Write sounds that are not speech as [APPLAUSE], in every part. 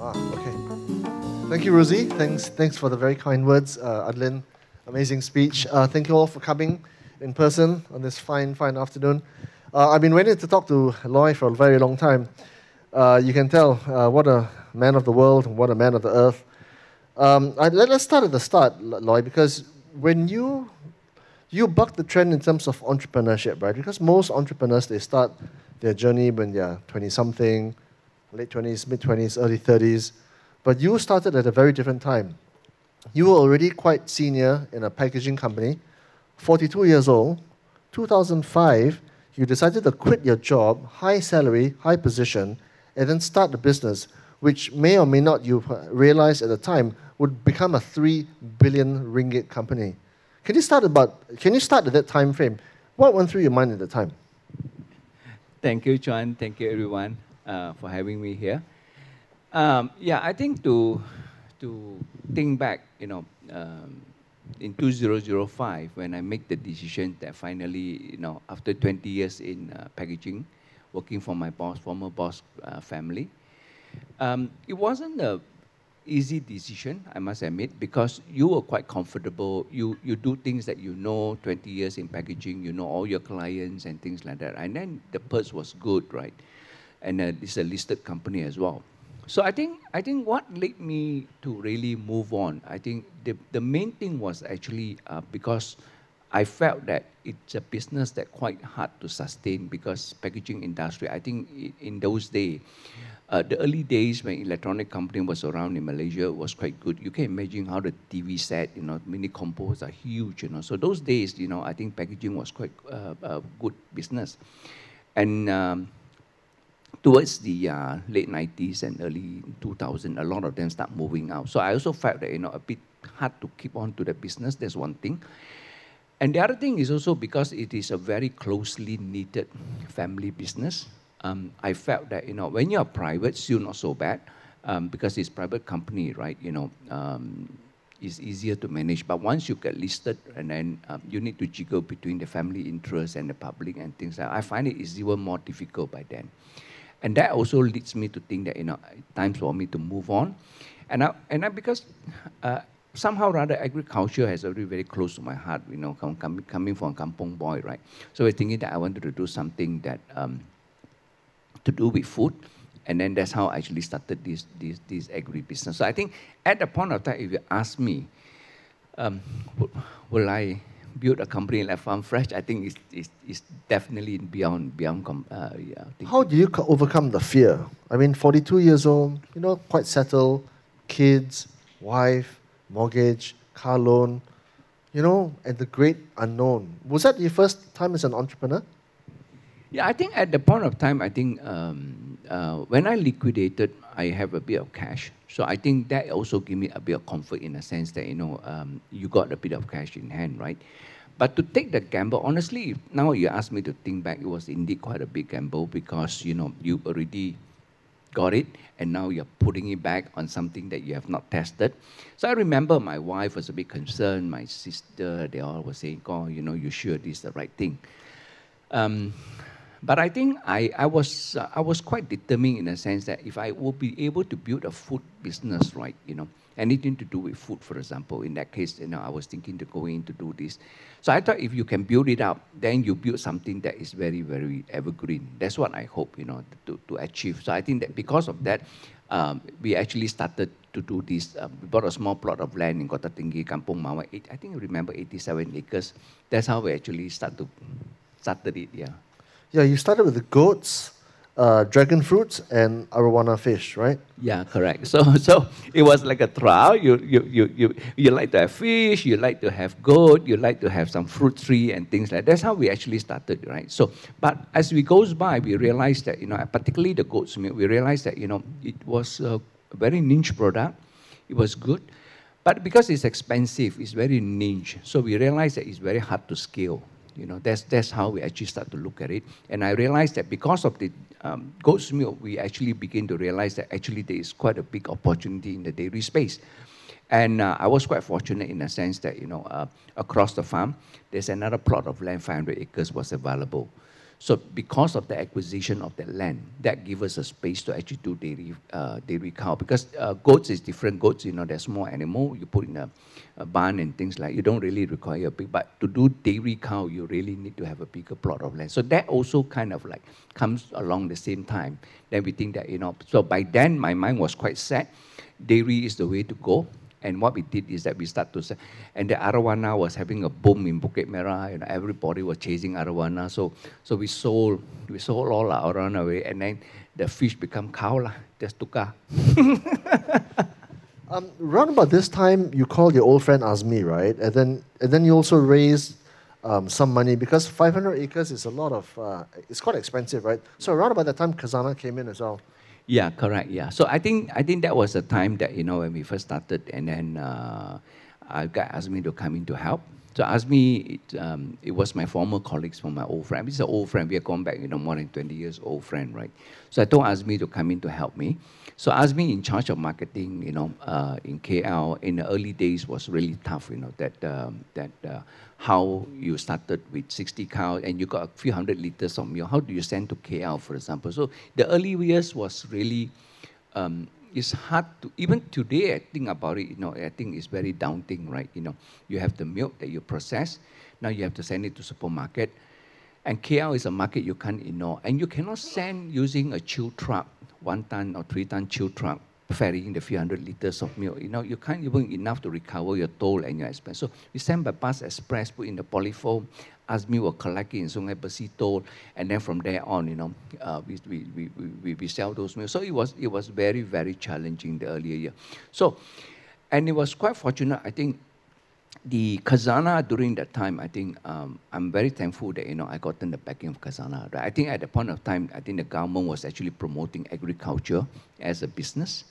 Ah, okay. Thank you, Rosie. Thanks, thanks for the very kind words, uh, Adlin. Amazing speech. Uh, thank you all for coming in person on this fine, fine afternoon. Uh, I've been waiting to talk to Loi for a very long time. Uh, you can tell uh, what a man of the world and what a man of the earth. Um, I, let, us start at the start, Loi, because when you you buck the trend in terms of entrepreneurship, right? Because most entrepreneurs they start their journey when they're 20 something, late 20s, mid 20s, early 30s. But you started at a very different time. You were already quite senior in a packaging company, 42 years old. 2005, you decided to quit your job, high salary, high position, and then start the business, which may or may not you realize at the time would become a 3 billion ringgit company. Can you start about can you start at that time frame? What went through your mind at the time? Thank you, John. Thank you, everyone, uh, for having me here. Um, yeah, I think to to think back, you know, um, in 2005 when I make the decision that finally, you know, after 20 years in uh, packaging, working for my boss, former boss uh, family, um, it wasn't a easy decision, I must admit, because you were quite comfortable. You, you do things that you know 20 years in packaging, you know all your clients and things like that. And then the purse was good, right? And uh, it's a listed company as well. So I think, I think what led me to really move on, I think the, the main thing was actually uh, because I felt that it's a business that quite hard to sustain because packaging industry, I think in those days, uh, the early days when electronic company was around in Malaysia was quite good. You can imagine how the TV set, you know, mini compos are huge, you know. So those days, you know, I think packaging was quite uh, a good business. And um, towards the uh, late 90s and early 2000, a lot of them start moving out. So I also felt that, you know, a bit hard to keep on to the business. That's one thing. And the other thing is also because it is a very closely knitted family business um, I felt that you know when you're private, still not so bad um, because it's private company, right? You know, um, it's easier to manage. But once you get listed, and then um, you need to jiggle between the family interest and the public and things like. That, I find it is even more difficult by then, and that also leads me to think that you know times for me to move on, and I, and I, because. Uh, somehow rather agriculture has already very close to my heart, you know, coming, coming from kampong boy, right? So I was thinking that I wanted to do something that um, to do with food. And then that's how I actually started this, this, this agri-business. So I think at the point of time, if you ask me, um, will I build a company like Farm Fresh? I think it's, it's, definitely beyond, beyond uh, yeah, How do you overcome the fear? I mean, 42 years old, you know, quite settled, kids, wife, mortgage, car loan, you know, and the great unknown. Was that your first time as an entrepreneur? Yeah, I think at the point of time, I think um, uh, when I liquidated, I have a bit of cash. So I think that also gave me a bit of comfort in a sense that, you know, um, you got a bit of cash in hand, right? But to take the gamble, honestly, now you ask me to think back, it was indeed quite a big gamble because, you know, you already got it and now you're putting it back on something that you have not tested. So I remember my wife was a bit concerned, my sister, they all were saying, oh, you know, you sure this is the right thing. Um, but I think I, I, was, uh, I was quite determined in a sense that if I would be able to build a food business, right, you know, anything to do with food, for example, in that case, you know, I was thinking to go in to do this. So I thought if you can build it up, then you build something that is very, very evergreen. That's what I hope, you know, to, to achieve. So I think that because of that, um, we actually started to do this. Um, we bought a small plot of land in Kota Tinggi, Kampung Mawar. I think I remember 87 acres. That's how we actually start to started it, yeah. Yeah, you started with the goats, uh, dragon fruits, and arowana fish, right? Yeah, correct. So, [LAUGHS] so it was like a trial. You, you, you, you, you like to have fish, you like to have goat, you like to have some fruit tree and things like that. That's how we actually started, right? So, but as we goes by, we realized that, you know, particularly the goat's milk, we realized that, you know, it was a very niche product. It was good. But because it's expensive, it's very niche. So we realized that it's very hard to scale. You know, that's, that's how we actually start to look at it. And I realized that because of the um, goat's milk, we actually begin to realize that actually there is quite a big opportunity in the dairy space. And uh, I was quite fortunate in a sense that, you know, uh, across the farm, there's another plot of land, 500 acres was available. So because of the acquisition of that land, that gives us a space to actually do dairy, uh, dairy cow. Because uh, goats is different. Goats, you know, they're small animal. You put in a, a, barn and things like. You don't really require a big. But to do dairy cow, you really need to have a bigger plot of land. So that also kind of like comes along the same time. Then we think that you know. So by then, my mind was quite set. Dairy is the way to go. And what we did is that we start to say, and the arowana was having a boom in Bukit Merah, and everybody was chasing arowana. So, so we sold, we sold all our arowana away, and then the fish become cow lah, just tukar. [LAUGHS] um, round about this time, you called your old friend Azmi, right? And then, and then you also raised um, some money because 500 acres is a lot of, uh, it's quite expensive, right? So around about that time, Khazanah came in as well. Yeah, correct. Yeah. So I think I think that was the time that you know when we first started, and then uh, I got Azmi to come in to help. So Azmi, it, um, it was my former colleagues from my old friend. This is an old friend. We are going back, you know, more than 20 years old friend, right? So I told Azmi to come in to help me. So Azmi in charge of marketing, you know, uh, in KL in the early days was really tough, you know, that, um, that uh, how you started with 60 cows and you got a few hundred liters of milk. How do you send to KL, for example? So the early years was really, um, it's hard to, even today I think about it, you know, I think it's very daunting, right? You know, you have the milk that you process, now you have to send it to supermarket. And KL is a market you can't ignore. And you cannot send using a chill truck, one ton or three ton chill truck ferrying the few hundred liters of milk. You know, you can't even enough to recover your toll and your expense. So we send by bus express, put in the polyfoam, Azmi will collect it in Sungai Besi toll, and then from there on, you know, uh, we, we, we, we, we sell those milk. So it was, it was very, very challenging the earlier year. So, and it was quite fortunate, I think, the Khazanah during that time, I think um, I'm very thankful that you know I gotten the backing of Khazanah. Right? I think at the point of time, I think the government was actually promoting agriculture as a business.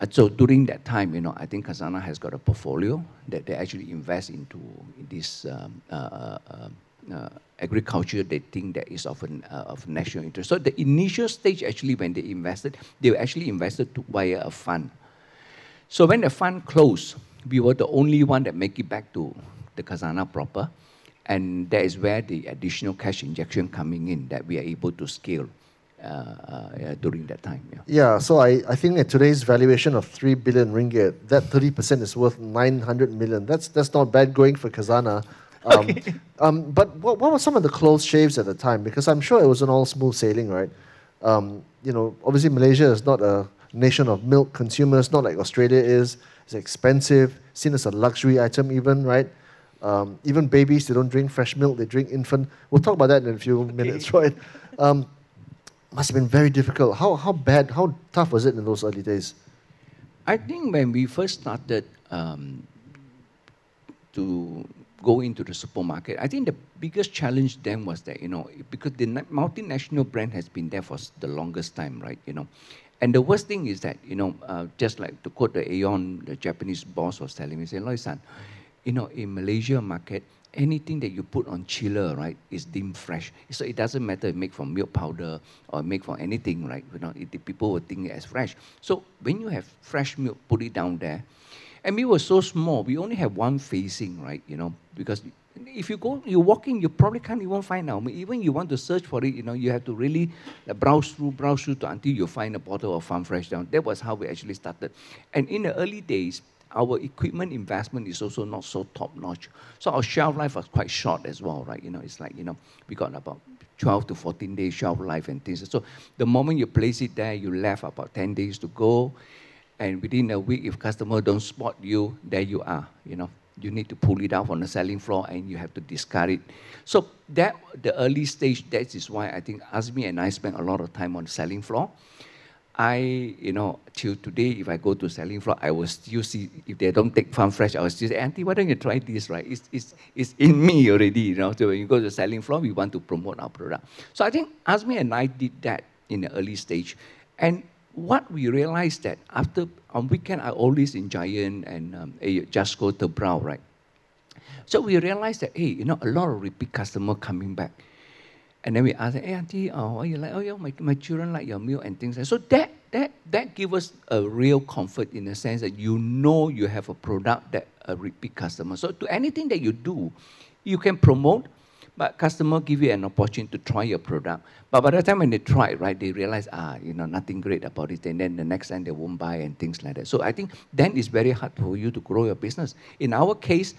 Uh, so during that time, you know, I think Khazanah has got a portfolio that they actually invest into this um, uh, uh, uh, agriculture. They think that is of, an, uh, of national interest. So the initial stage, actually, when they invested, they actually invested to, via a fund. So when the fund closed, we were the only one that make it back to the Khazanah proper, and that is where the additional cash injection coming in that we are able to scale. Uh, uh, during that time. Yeah. yeah, so I, I think at today's valuation of 3 billion ringgit, that 30% is worth 900 million. That's, that's not bad going for Khazanah. [LAUGHS] Um, okay. um, but what, what were some of the close shaves at the time? Because I'm sure it wasn't all smooth sailing, right? Um, you know, obviously Malaysia is not a nation of milk consumers, not like Australia is. It's expensive, seen as a luxury item even, right? Um, even babies, they don't drink fresh milk, they drink infant. We'll talk about that in a few okay. minutes, [LAUGHS] right? Um, must have been very difficult. How, how bad, how tough was it in those early days? I think when we first started um, to go into the supermarket, I think the biggest challenge then was that, you know, because the multinational brand has been there for the longest time, right? You know, and the worst thing is that, you know, uh, just like to quote the Aeon, the Japanese boss was telling me, saying, Loi-san, you know, in Malaysia market, anything that you put on chiller, right, is deemed fresh. So it doesn't matter make from milk powder or make from anything, right? You know, it, people will think it as fresh. So when you have fresh milk, put it down there. And we were so small, we only have one facing, right? You know, because if you go, you're walking, you probably can't even find out. Even you want to search for it, you know, you have to really uh, browse through, browse through to, until you find a bottle of farm fresh down. That was how we actually started. And in the early days, our equipment investment is also not so top notch. So our shelf life was quite short as well, right? You know, it's like, you know, we got about 12 to 14 days shelf life and things. So the moment you place it there, you left about 10 days to go. And within a week, if customer don't spot you, there you are, you know you need to pull it out on the selling floor and you have to discard it. So that the early stage, that is why I think Azmi and I spent a lot of time on the selling floor. I, you know, till today, if I go to selling floor, I will still see, if they don't take farm fresh, I will still say, Auntie, why don't you try this, right? It's, it's, it's in me already, you know. So when you go to selling floor, we want to promote our product. So I think Azmi and I did that in the early stage. And what we realized that after on weekend I always in Giant and um, just go to Brow, right? So we realized that hey, you know, a lot of repeat customer coming back. And then we asked, hey auntie, oh, what you like? Oh yeah, my, my children like your meal and things like that. So that that that gives us a real comfort in the sense that you know you have a product that a repeat customer. So to anything that you do, you can promote, But customer give you an opportunity to try your product. But by the time when they try right, they realize, ah, you know, nothing great about it. And then the next time they won't buy and things like that. So I think then it's very hard for you to grow your business. In our case,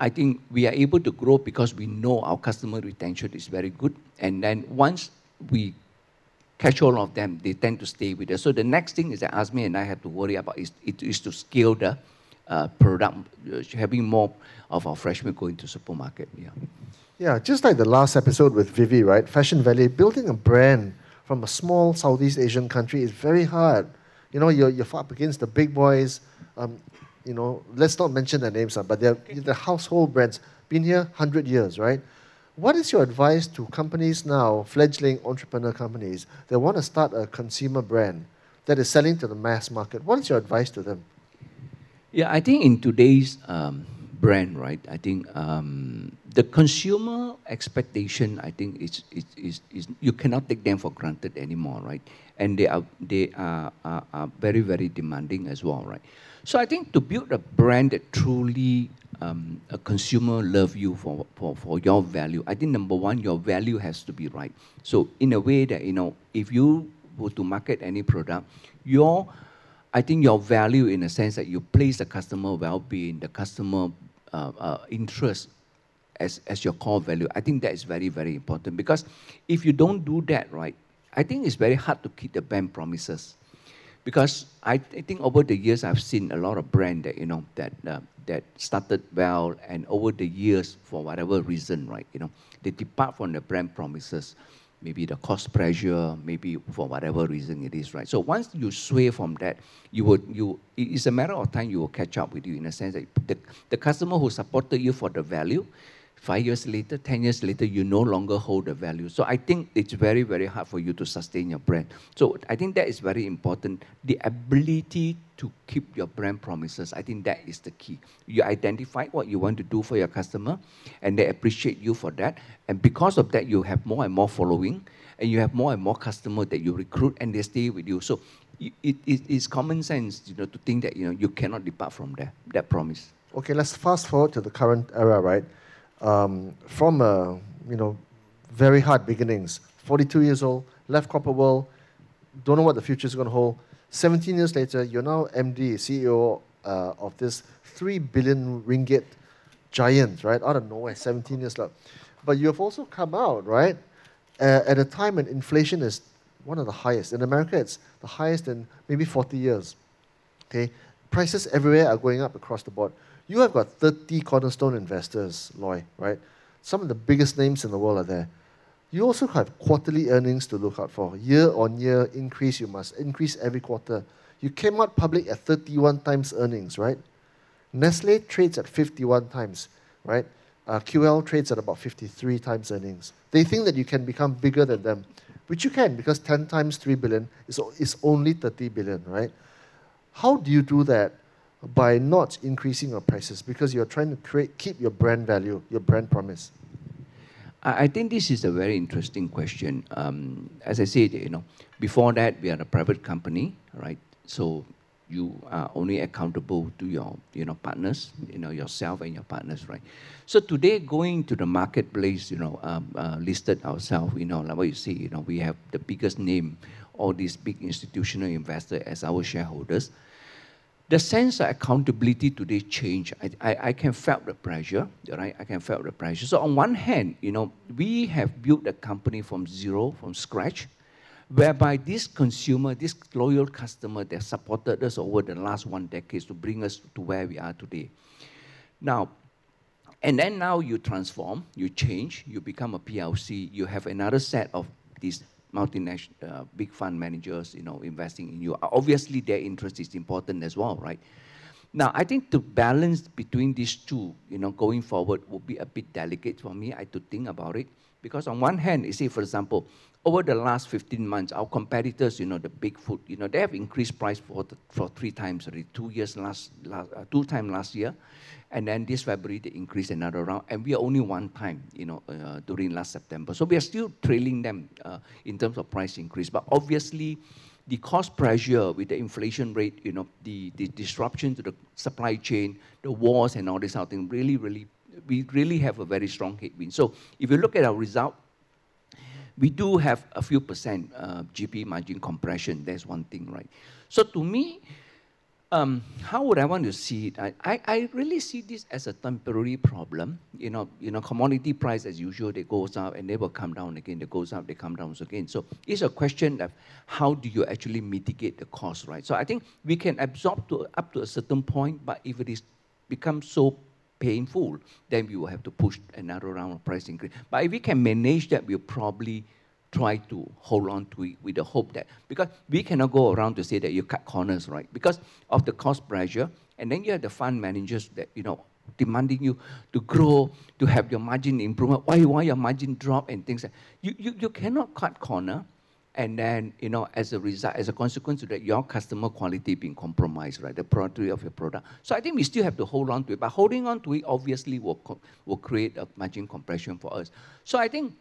I think we are able to grow because we know our customer retention is very good. And then once we catch all of them, they tend to stay with us. So the next thing is that Azmi and I have to worry about is, is to scale the uh, product, uh, having more of our freshmen going to supermarket. Yeah. Yeah, just like the last episode with Vivy, right? FashionValet, building a brand from a small Southeast Asian country is very hard. You know, you're, you're up against the big boys. Um, you know, let's not mention their names, but they're the household brands. Been here 100 years, right? What is your advice to companies now, fledgling entrepreneur companies, that want to start a consumer brand that is selling to the mass market? What is your advice to them? Yeah, I think in today's um, brand, right? I think um, the consumer expectation, I think, is, is, is, is, you cannot take them for granted anymore, right? And they are they are, are, are very very demanding as well, right? So I think to build a brand that truly um, a consumer love you for, for, for your value, I think number one, your value has to be right. So in a way that you know, if you were to market any product, your I think your value in a sense that you place the customer well-being, the customer uh, uh, interest as, as your core value. I think that is very, very important because if you don't do that, right, I think it's very hard to keep the brand promises. Because I, I think over the years I've seen a lot of brand that you know that uh, that started well and over the years for whatever reason, right, you know, they depart from the brand promises maybe the cost pressure, maybe for whatever reason it is, right? So once you sway from that, you would you it's a matter of time you will catch up with you in a sense that the, the customer who supported you for the value, five years later, ten years later, you no longer hold the value. So I think it's very, very hard for you to sustain your brand. So I think that is very important. The ability to keep your brand promises. I think that is the key. You identify what you want to do for your customer, and they appreciate you for that. And because of that, you have more and more following, and you have more and more customer that you recruit, and they stay with you. So it, it is common sense, you know, to think that you know you cannot depart from that that promise. Okay, let's fast forward to the current era, right? Um, from a you know very hard beginnings, 42 years old, left corporate world, don't know what the future is going to hold 17 years later, you're now MD, CEO uh, of this 3 billion ringgit giant, right? Out of nowhere, 17 years later. But you have also come out, right, uh, at a time when inflation is one of the highest. In America, it's the highest in maybe 40 years. Okay? Prices everywhere are going up across the board. You have got 30 cornerstone investors, Loi, right? Some of the biggest names in the world are there. You also have quarterly earnings to look out for. Year on year increase, you must increase every quarter. You came out public at 31 times earnings, right? Nestle trades at 51 times, right? Uh, QL trades at about 53 times earnings. They think that you can become bigger than them, which you can because 10 times 3 billion is, is only 30 billion, right? How do you do that? By not increasing your prices because you're trying to create, keep your brand value, your brand promise. I think this is a very interesting question. Um, as I said, you know, before that we are a private company, right? So you are only accountable to your, you know, partners, you know, yourself and your partners, right? So today, going to the marketplace, you know, um, uh, listed ourselves, you know, like what you see, you know, we have the biggest name, all these big institutional investors as our shareholders the sense of accountability today changed. I, I, I, can felt the pressure, right? I can felt the pressure. So on one hand, you know, we have built a company from zero, from scratch, whereby this consumer, this loyal customer that supported us over the last one decade to bring us to where we are today. Now, and then now you transform, you change, you become a PLC, you have another set of these multinational uh, big fund managers, you know, investing in you. Obviously, their interest is important as well, right? Now, I think the balance between these two, you know, going forward will be a bit delicate for me. I to think about it because on one hand, you see, for example, over the last 15 months, our competitors, you know, the big food, you know, they have increased price for for three times already. Two years last, last uh, two time last year, and then this February, they increased another round. And we are only one time, you know, uh, during last September. So we are still trailing them uh, in terms of price increase. But obviously, the cost pressure with the inflation rate, you know, the, the disruption to the supply chain, the wars and all this other thing really, really we really have a very strong headwind. So if you look at our result, we do have a few percent uh, GP margin compression. That's one thing, right? So to me, um, how would I want to see it? I, I, I, really see this as a temporary problem. You know, you know, commodity price as usual, they goes up and they will come down again. They goes up, they come down again. So it's a question of how do you actually mitigate the cost, right? So I think we can absorb to up to a certain point, but if it is becomes so painful, then we will have to push another round of price increase. But if we can manage that, we'll probably try to hold on to it with the hope that because we cannot go around to say that you cut corners, right? Because of the cost pressure, and then you have the fund managers that you know demanding you to grow, to have your margin improvement. Why why your margin drop and things like you, you you cannot cut corner and then, you know, as a result, as a consequence of that, your customer quality being compromised, right? The quality of your product. So I think we still have to hold on to it, but holding on to it obviously will, will create a margin compression for us. So I think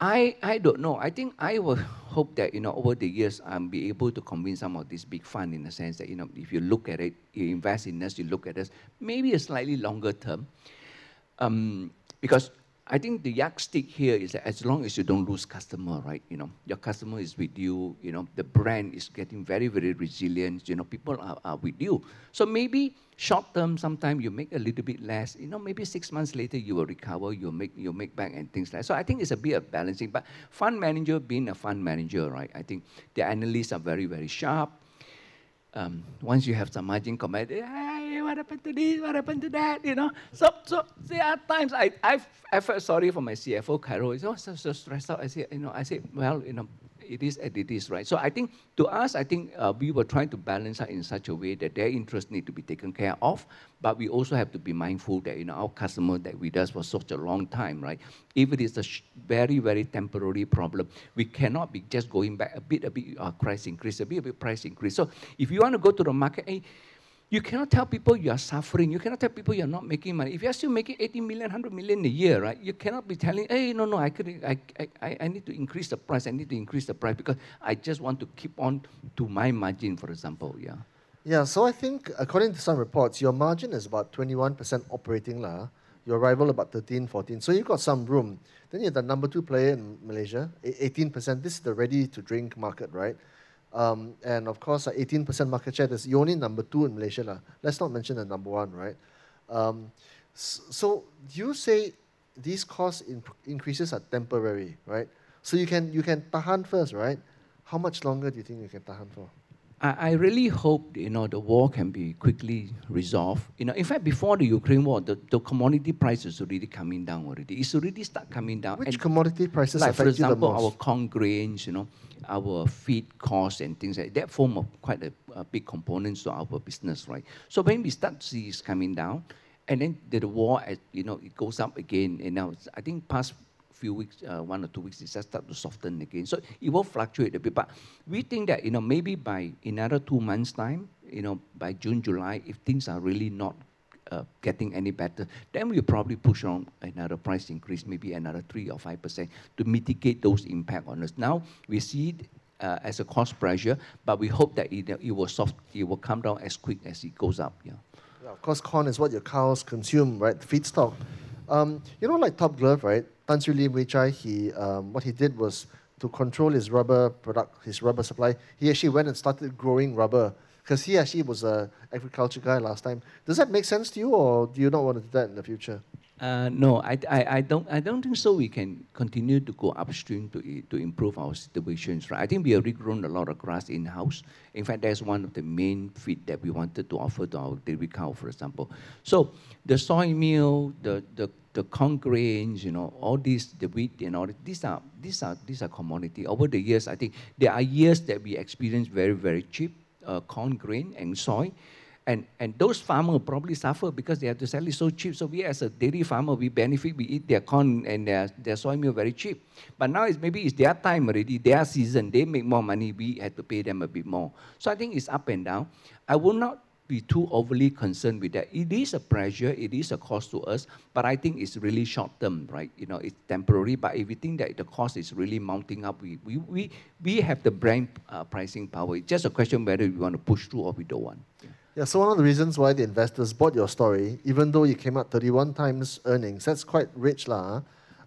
I, I don't know. I think I will [LAUGHS] hope that, you know, over the years, I'll be able to convince some of these big funds in the sense that, you know, if you look at it, you invest in us, you look at us, maybe a slightly longer term. Um, because I think the yardstick here is that as long as you don't lose customer, right? You know, your customer is with you. You know, the brand is getting very, very resilient. You know, people are, are with you. So maybe short term, sometimes you make a little bit less. You know, maybe six months later you will recover. You'll make you make back and things like. that. So I think it's a bit of balancing. But fund manager being a fund manager, right? I think the analysts are very, very sharp. Um, once you have some margin comment, what happened to this? What happened to that? You know. So so there are times I I I felt sorry for my CFO Cairo. He's oh, so, so stressed out. I said you know I said well you know it is as it is, right? So I think to us, I think uh, we were trying to balance out in such a way that their interests need to be taken care of, but we also have to be mindful that you know our customer that with us for such a long time, right? If it is a very very temporary problem, we cannot be just going back a bit a bit uh, price increase, a bit a bit price increase. So if you want to go to the market, hey, you cannot tell people you are suffering. You cannot tell people you're not making money. If you're still making 80 million, 100 million a year, right? You cannot be telling, hey, no, no, I, could, I, I, I need to increase the price. I need to increase the price because I just want to keep on to my margin, for example. Yeah. Yeah, so I think according to some reports, your margin is about 21% operating. La. Your rival about 13, 14. So you've got some room. Then you're the number two player in Malaysia, 18%. This is the ready to drink market, right? Um, and of course, uh, 18% market share. That's only number two in Malaysia. La. Let's not mention the number one, right? Um, so you say these cost in increases are temporary, right? So you can you can tahan first, right? How much longer do you think you can tahan for? I, I really hope you know the war can be quickly resolved. You know, in fact, before the Ukraine war, the, the commodity prices already coming down already. It's already start coming down. Which and commodity prices like for example, the our corn grains, you know, our feed costs and things like that form of quite a, a, big components to our business, right? So when we start to see it's coming down, and then the, the war, you know, it goes up again, and now I think past few weeks, uh, one or two weeks, it just start to soften again. So it will fluctuate a bit. But we think that, you know, maybe by another two months' time, you know, by June, July, if things are really not getting any better, then we'll probably push on another price increase, maybe another 3 or 5% to mitigate those impact on us. Now, we see it uh, as a cost pressure, but we hope that it, it, will soft, it will come down as quick as it goes up. Yeah. yeah of course, corn is what your cows consume, right? Feedstock. Um, you know, like Top Glove, right? Tan Sri Lim Wee Chai, he, um, what he did was to control his rubber product, his rubber supply. He actually went and started growing rubber because he actually was a agriculture guy last time. Does that make sense to you, or do you not want to do that in the future? Uh, no, I, I, I, don't, I don't think so. We can continue to go upstream to, to improve our situations. Right? I think we have regrown a lot of grass in house. In fact, that's one of the main feed that we wanted to offer to our dairy cow, for example. So the soy meal, the, the, the corn grains, you know, all these, the wheat and all these are, these are, these are commodity. Over the years, I think there are years that we experience very, very cheap uh, corn grain and soy. And, and those farmers probably suffer because they have to sell it so cheap. So we as a dairy farmer, we benefit, we eat their corn and their, their soy meal very cheap. But now it's maybe it's their time already, their season, they make more money, we have to pay them a bit more. So I think it's up and down. I will not be too overly concerned with that. It is a pressure, it is a cost to us, but I think it's really short term, right? You know, it's temporary, but if we think that the cost is really mounting up, we, we, we, we have the brand uh, pricing power. It's just a question whether we want to push through or we don't want. Yeah. Yeah, so one of the reasons why the investors bought your story, even though you came out 31 times earnings, that's quite rich. lah.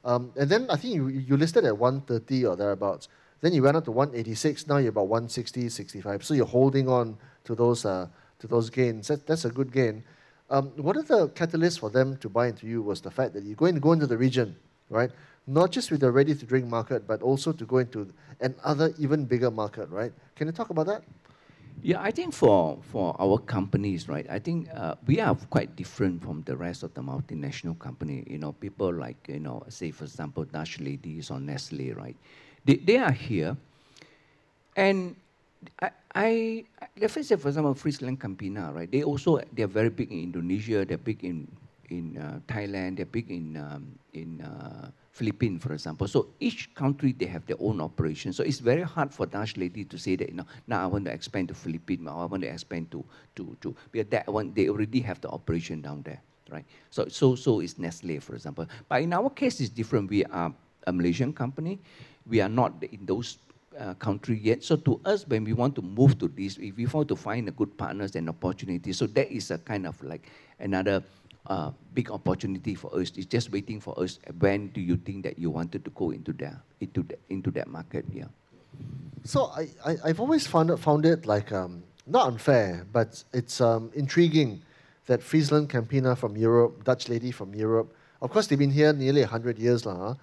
Um, and then I think you, you listed at 130 or thereabouts. Then you went up to 186, now you're about 160, 65. So you're holding on to those, uh, to those gains. That, that's a good gain. Um, of the catalysts for them to buy into you was the fact that you're going to go into the region, right? Not just with the ready to drink market, but also to go into another even bigger market, right? Can you talk about that? Yeah, I think for, for our companies, right, I think uh, we are quite different from the rest of the multinational company. You know, people like, you know, say, for example, Dutch Ladies or Nestle, right? They, they are here. And I, I, let's say, for example, Friesland Campina, right? They also, they're very big in Indonesia, they're big in, in uh, Thailand, they're big in, um, in uh, Philippines, for example. So each country, they have their own operation. So it's very hard for Dutch lady to say that, you know, now I want to expand to Philippines, I want to expand to, to, to, because that one, they already have the operation down there, right? So, so, so is Nestle, for example. But in our case, it's different. We are a Malaysian company. We are not in those uh, country yet. So to us, when we want to move to this, if we want to find a good partners and opportunities, so that is a kind of like another uh, big opportunity for us. It's just waiting for us. When do you think that you wanted to go into that into that into that market? Yeah. So I, I have always found it found it like um, not unfair, but it's um, intriguing that Friesland Campina from Europe, Dutch lady from Europe. Of course, they've been here nearly hundred years now. Huh?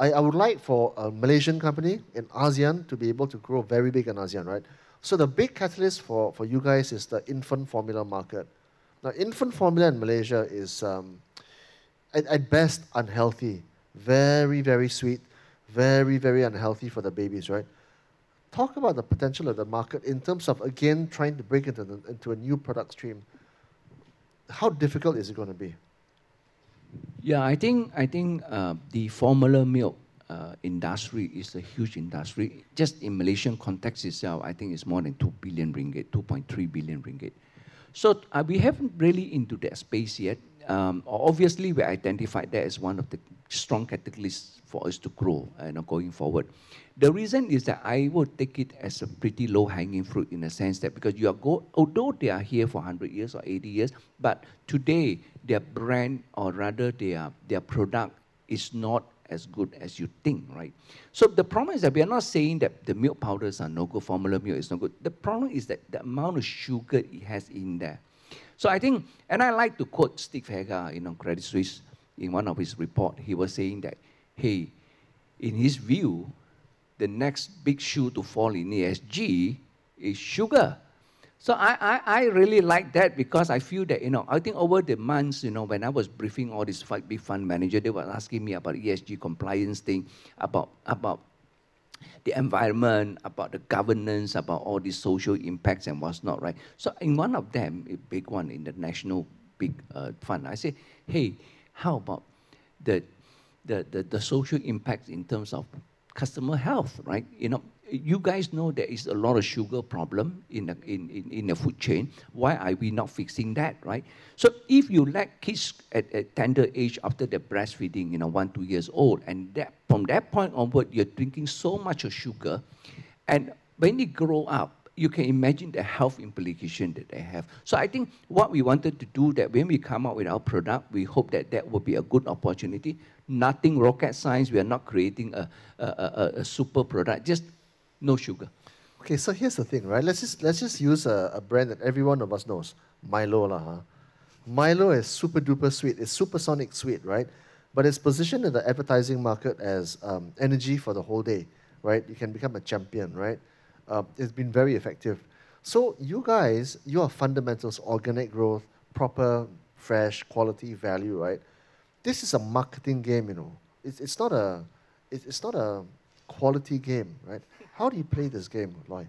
I, I would like for a Malaysian company in ASEAN to be able to grow very big in ASEAN, right? So the big catalyst for, for you guys is the infant formula market. Now, infant formula in Malaysia is um, at, at best unhealthy, very, very sweet, very, very unhealthy for the babies, right? Talk about the potential of the market in terms of, again, trying to break into, into a new product stream. How difficult is it going to be? Yeah, I think, I think uh, the formula milk uh, industry is a huge industry. Just in Malaysian context itself, I think it's more than 2 billion ringgit, 2.3 billion ringgit. So uh, we haven't really into that space yet. Um, obviously, we identified that as one of the strong catalysts for us to grow you know, going forward. The reason is that I would take it as a pretty low-hanging fruit in a sense that because you are go, although they are here for 100 years or 80 years, but today their brand or rather their, their product is not as good as you think, right? So the problem is that we are not saying that the milk powders are no good, formula milk is no good. The problem is that the amount of sugar it has in there. So I think, and I like to quote Steve Hager, you know, Credit Suisse, in one of his report, he was saying that, hey, in his view, the next big shoe to fall in ESG is sugar. So I, I, I really like that because I feel that, you know, I think over the months, you know, when I was briefing all these five big fund manager, they were asking me about ESG compliance thing, about, about the environment, about the governance, about all these social impacts and what's not, right? So in one of them, a big one in the national big uh, fund, I say, hey, how about the, the, the, the social impacts in terms of customer health, right? You know, you guys know there is a lot of sugar problem in the, in, in, in the food chain. Why are we not fixing that, right? So if you let kids at a tender age after they're breastfeeding, you know, one, two years old, and that, from that point onward, you're drinking so much of sugar, and when they grow up, you can imagine the health implication that they have. So I think what we wanted to do that when we come out with our product, we hope that that will be a good opportunity. Nothing rocket science. We are not creating a, a, a, a super product. Just no sugar. Okay, so here's the thing, right? Let's just let's just use a, a brand that every one of us knows, Milo, lah. Huh? Milo is super duper sweet. It's supersonic sweet, right? But it's positioned in the advertising market as um, energy for the whole day, right? You can become a champion, right? Uh, it's been very effective. So you guys, your fundamentals, organic growth, proper, fresh, quality, value, right? This is a marketing game, you know. It's, it's not a it's, it's not a quality game, right? How do you play this game, Loi?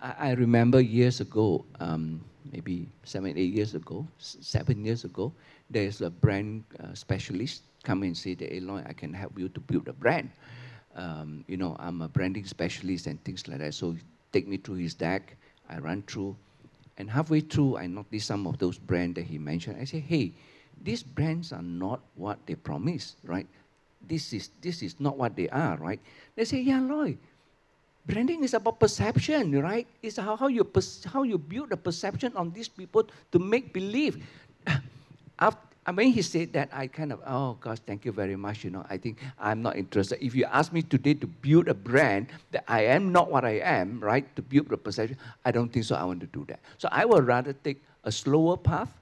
I, I remember years ago, um, maybe seven, eight years ago, seven years ago, there's a brand uh, specialist come and say that, hey, Loi, I can help you to build a brand. Um, you know, I'm a branding specialist and things like that. So take me through his deck. I run through. And halfway through, I noticed some of those brands that he mentioned. I say, hey, these brands are not what they promise, right? This is, this is not what they are, right? They say, yeah, Loi, Branding is about perception, right? It's how, how, you, how you build a perception on these people to make believe. [COUGHS] After, when he said that, I kind of, oh gosh, thank you very much. You know, I think I'm not interested. If you ask me today to build a brand that I am not what I am, right, to build a perception, I don't think so. I want to do that. So I would rather take a slower path,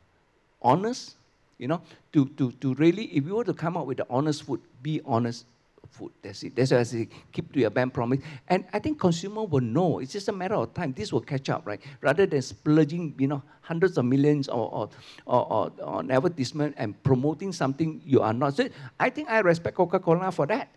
honest, you know, to, to, to really, if you were to come up with the honest food, be honest food. That's it. That's why I say keep to your brand promise. And I think consumer will know. It's just a matter of time. This will catch up, right? Rather than splurging, you know, hundreds of millions or, or, or, or on advertisement and promoting something you are not. So I think I respect Coca-Cola for that.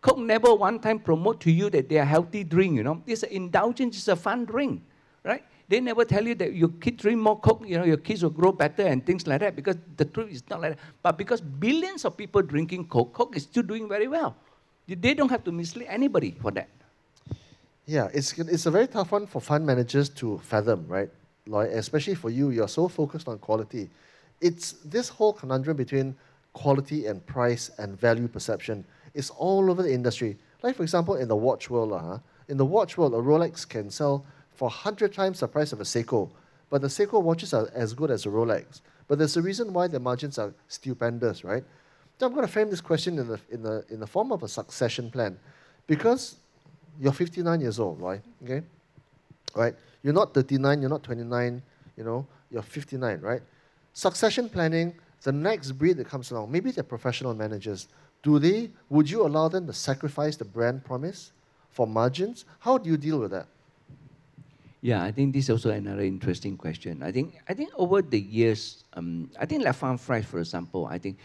Coke never one time promote to you that they are healthy drink, you know. An indulgence, it's a fun drink, right? They never tell you that your kids drink more Coke, you know, your kids will grow better and things like that because the truth is not like that. But because billions of people drinking Coke, Coke is still doing very well. They don't have to mislead anybody for that. Yeah, it's, it's a very tough one for fund managers to fathom, right? Like, especially for you, you're so focused on quality. It's this whole conundrum between quality and price and value perception It's all over the industry. Like, for example, in the watch world, uh, in the watch world, a Rolex can sell for 100 times the price of a Seiko, but the Seiko watches are as good as a Rolex. But there's a reason why the margins are stupendous, right? So I'm going to frame this question in the, in, the, in the form of a succession plan. Because you're 59 years old, right? Okay? Right? You're not 39, you're not 29, you know, you're 59, right? Succession planning, the next breed that comes along, maybe they're professional managers. Do they, would you allow them to sacrifice the brand promise for margins? How do you deal with that? Yeah, I think this is also another interesting question. I think I think over the years, um, I think like Farm for example, I think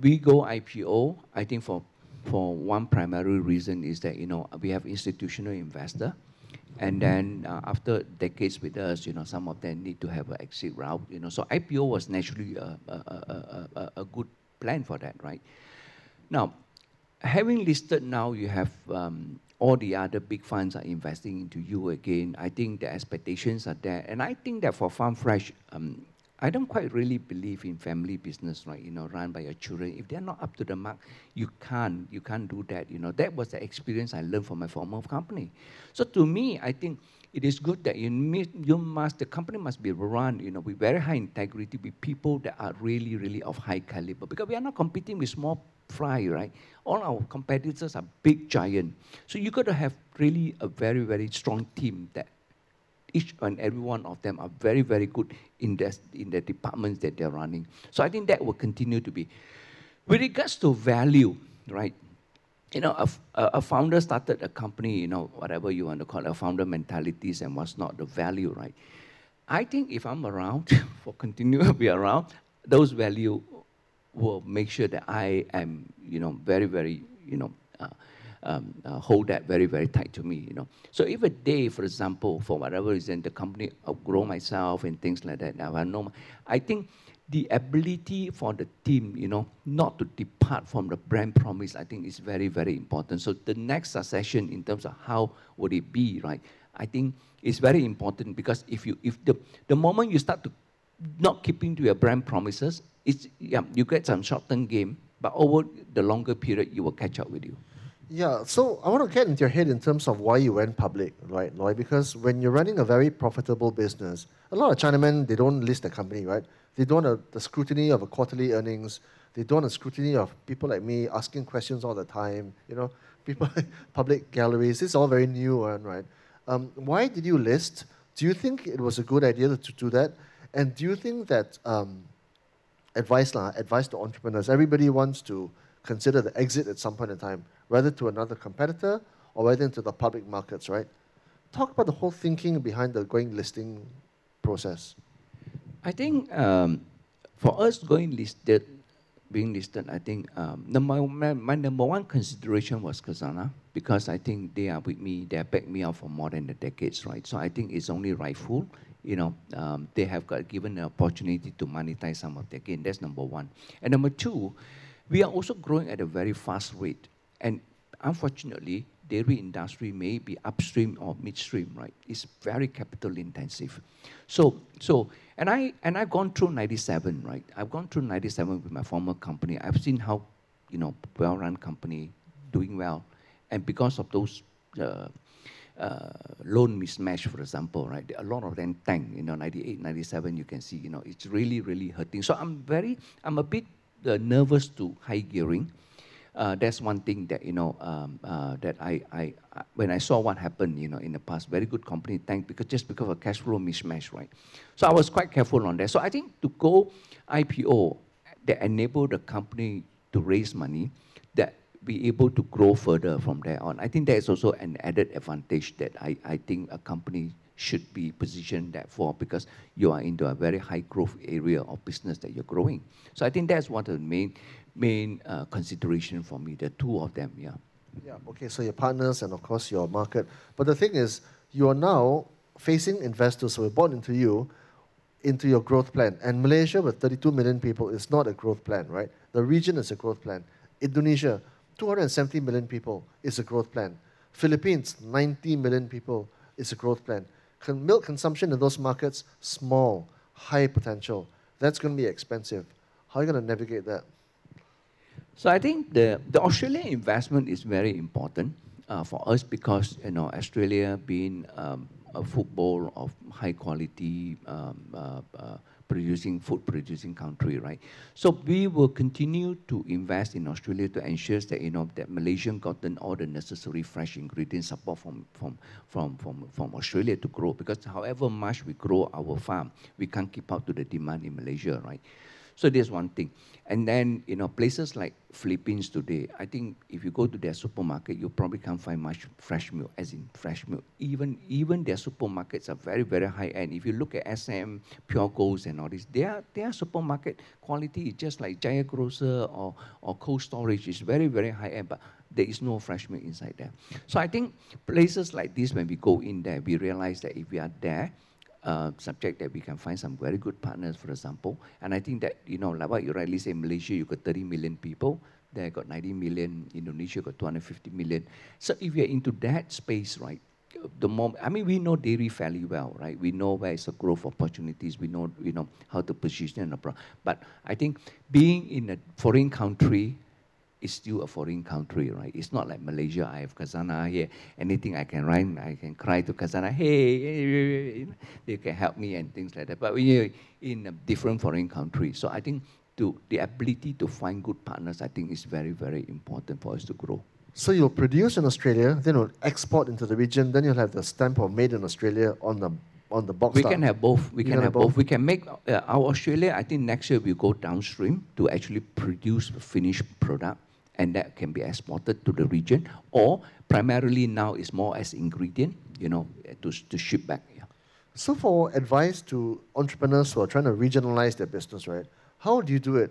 we go IPO, I think for, for one primary reason is that, you know, we have institutional investor. And then uh, after decades with us, you know, some of them need to have an exit route, you know. So IPO was naturally a, good plan for that, right? Now, having listed now, you have um, all the other big funds are investing into you again. I think the expectations are there. And I think that for Farm Fresh, um, I don't quite really believe in family business, right? You know, run by your children. If they're not up to the mark, you can't, you can't do that. You know, that was the experience I learned from my former company. So to me, I think it is good that you, you must, the company must be run, you know, with very high integrity, with people that are really, really of high caliber. Because we are not competing with small fry, right? All our competitors are big giant. So you got to have really a very, very strong team that each and every one of them are very, very good in the, in the departments that they're running. So I think that will continue to be. With regards to value, right? You know, a, a founder started a company, you know, whatever you want to call it, a founder mentalities and what's not the value, right? I think if I'm around, [LAUGHS] for continue to be around, those value will make sure that I am, you know, very, very, you know, uh, um, uh, hold that very, very tight to me, you know. So if a day, for example, for whatever reason, the company outgrow myself and things like that, I know, I think the ability for the team, you know, not to depart from the brand promise, I think is very, very important. So the next succession in terms of how would it be, right? I think it's very important because if you, if the, the moment you start to not keeping to your brand promises, it's, yeah, you get some short-term game, but over the longer period, you will catch up with you. Yeah, so I want to get into your head in terms of why you went public, right, Loi? Because when you're running a very profitable business, a lot of Chinamen, they don't list the company, right? They don't have the scrutiny of a quarterly earnings. They don't have scrutiny of people like me asking questions all the time, you know, people, [LAUGHS] public galleries. This is all very new, right? Um, why did you list? Do you think it was a good idea to do that? And do you think that um, advice, lah, advice to entrepreneurs, everybody wants to consider the exit at some point in time, whether to another competitor or whether into the public markets, right? Talk about the whole thinking behind the going listing process. I think um, for us going listed, being listed, I think um, number my, my, number one consideration was Khazanah because I think they are with me, they have backed me up for more than a decades, right? So I think it's only rightful, you know, um, they have got given the opportunity to monetize some of their gain. That's number one. And number two, we are also growing at a very fast rate. And unfortunately, dairy industry may be upstream or midstream, right? It's very capital intensive. So, so and I and I've gone through 97, right? I've gone through 97 with my former company. I've seen how, you know, well-run company doing well, and because of those uh, uh, loan mismatch, for example, right? A lot of them tank, you know, 98, 97, you can see, you know, it's really, really hurting. So I'm very, I'm a bit nervous to high gearing. Uh, that's one thing that you know um, uh, that I, I, I, when I saw what happened you know in the past very good company tank because just because of cash flow mismatch right so I was quite careful on that so I think to go IPO that enable the company to raise money that be able to grow further from there on. I think that is also an added advantage that I, I think a company should be positioned that for because you are into a very high growth area of business that you're growing. So I think that's one of the main main uh, consideration for me. The two of them, yeah. Yeah. Okay. So your partners and of course your market. But the thing is, you are now facing investors who are bought into you into your growth plan. And Malaysia with 32 million people is not a growth plan, right? The region is a growth plan. Indonesia, 270 million people is a growth plan. Philippines, 90 million people is a growth plan. Con- milk consumption in those markets, small, high potential. That's going to be expensive. How are you going to navigate that? So I think the, the Australian investment is very important uh, for us because you know Australia being um, football of high quality um, uh, uh, producing food producing country, right? So we will continue to invest in Australia to ensure that you know that Malaysia gotten all the necessary fresh ingredients support from from from from from Australia to grow. Because however much we grow our farm, we can't keep up to the demand in Malaysia, right? So there's one thing. And then, you know, places like Philippines today, I think if you go to their supermarket, you probably can't find much fresh milk, as in fresh milk. Even even their supermarkets are very, very high end. If you look at SM, Pure Golds and all this, their, their supermarket quality is just like Jaya Grocer or, or Cold Storage is very, very high end, but there is no fresh milk inside there. So I think places like this, when we go in there, we realize that if we are there, subject that we can find some very good partners, for example. And I think that, you know, like what you rightly say, Malaysia, you got 30 million people. There got 90 million. Indonesia got 250 million. So if you're into that space, right, the more, I mean, we know dairy fairly well, right? We know where is the growth opportunities. We know, you know, how to position a product. But I think being in a foreign country is still a foreign country, right? It's not like Malaysia. I have Khazanah here. Anything I can write, I can cry to Khazanah, hey, they can help me and things like that. But when you're in a different foreign country, so I think to the ability to find good partners, I think is very, very important for us to grow. So you'll produce in Australia, then you'll export into the region, then you'll have the stamp of made in Australia on the on the box. We start. can have both. We You can have both. We can make uh, our Australia. I think next year we go downstream to actually produce finished product, and that can be exported to the region. Or primarily now is more as ingredient, you know, to to ship back. Yeah. So for advice to entrepreneurs who are trying to regionalize their business, right? How do you do it?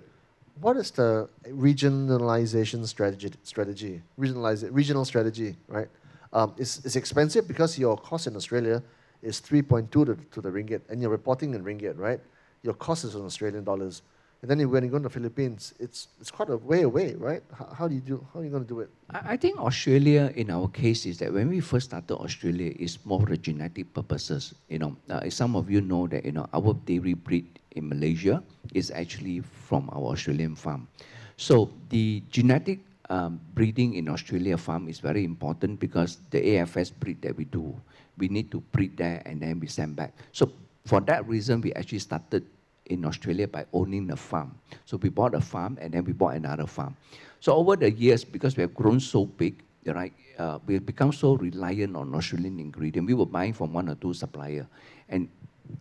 What is the regionalization strategy? Strategy, regionalize regional strategy, right? Um, it's, it's expensive because your cost in Australia is 3.2 to, to the ringgit, and you're reporting in ringgit, right? Your cost is in Australian dollars. And then when you go to the Philippines, it's, it's quite a way away, right? How, how do you do? How are you going to do it? I I think Australia, in our case, is that when we first started Australia, it's more for genetic purposes. You know, uh, some of you know that you know our dairy breed in Malaysia is actually from our Australian farm. So the genetic um, breeding in Australia farm is very important because the AFS breed that we do, we need to breed there and then we send back. So for that reason, we actually started in Australia by owning the farm. So we bought a farm and then we bought another farm. So over the years, because we have grown so big, right, uh, we have become so reliant on Australian ingredient. We were buying from one or two supplier, and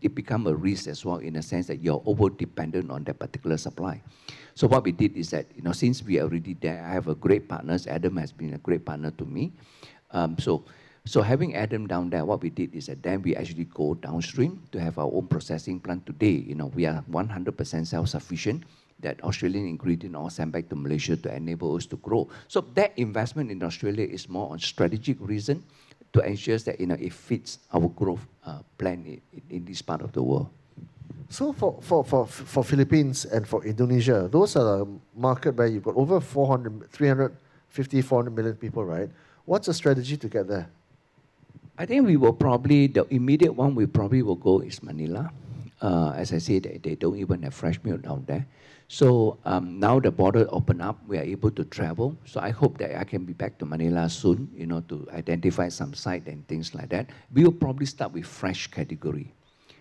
it become a risk as well in a sense that you're over dependent on that particular supply. So what we did is that you know since we are already there, I have a great partner. Adam has been a great partner to me. Um, so so having Adam down there, what we did is that then we actually go downstream to have our own processing plant today. You know, we are 100% self-sufficient. That Australian ingredient all sent back to Malaysia to enable us to grow. So that investment in Australia is more on strategic reason to ensure that you know it fits our growth uh, plan in, in this part of the world. So for, for, for, for Philippines and for Indonesia, those are a market where you've got over 400, 350, 400 million people, right? What's the strategy to get there? I think we will probably, the immediate one we probably will go is Manila. Uh, as I said, they, they don't even have fresh milk down there. So um, now the border open up, we are able to travel. So I hope that I can be back to Manila soon, you know, to identify some site and things like that. We will probably start with fresh category.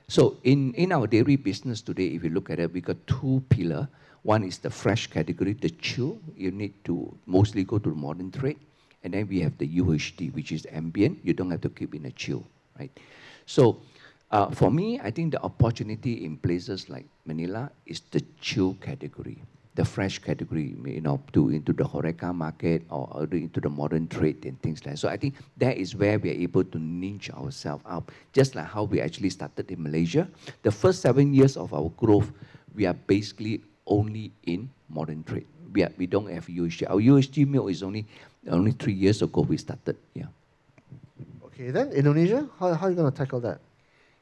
So in, in our dairy business today, if you look at it, we got two pillar. One is the fresh category, the chill. You need to mostly go to the modern trade. And then we have the UHT, which is ambient. You don't have to keep in a chill, right? So uh, for me, I think the opportunity in places like Manila is the chill category, the fresh category, you know, to into the Horeca market or into the modern trade and things like that. So I think that is where we are able to niche ourselves up, just like how we actually started in Malaysia. The first seven years of our growth, we are basically only in modern trade. We, we don't have UHT. Our UHT milk is only only three years ago we started. Yeah. Okay, then Indonesia, how, how are you going to tackle that?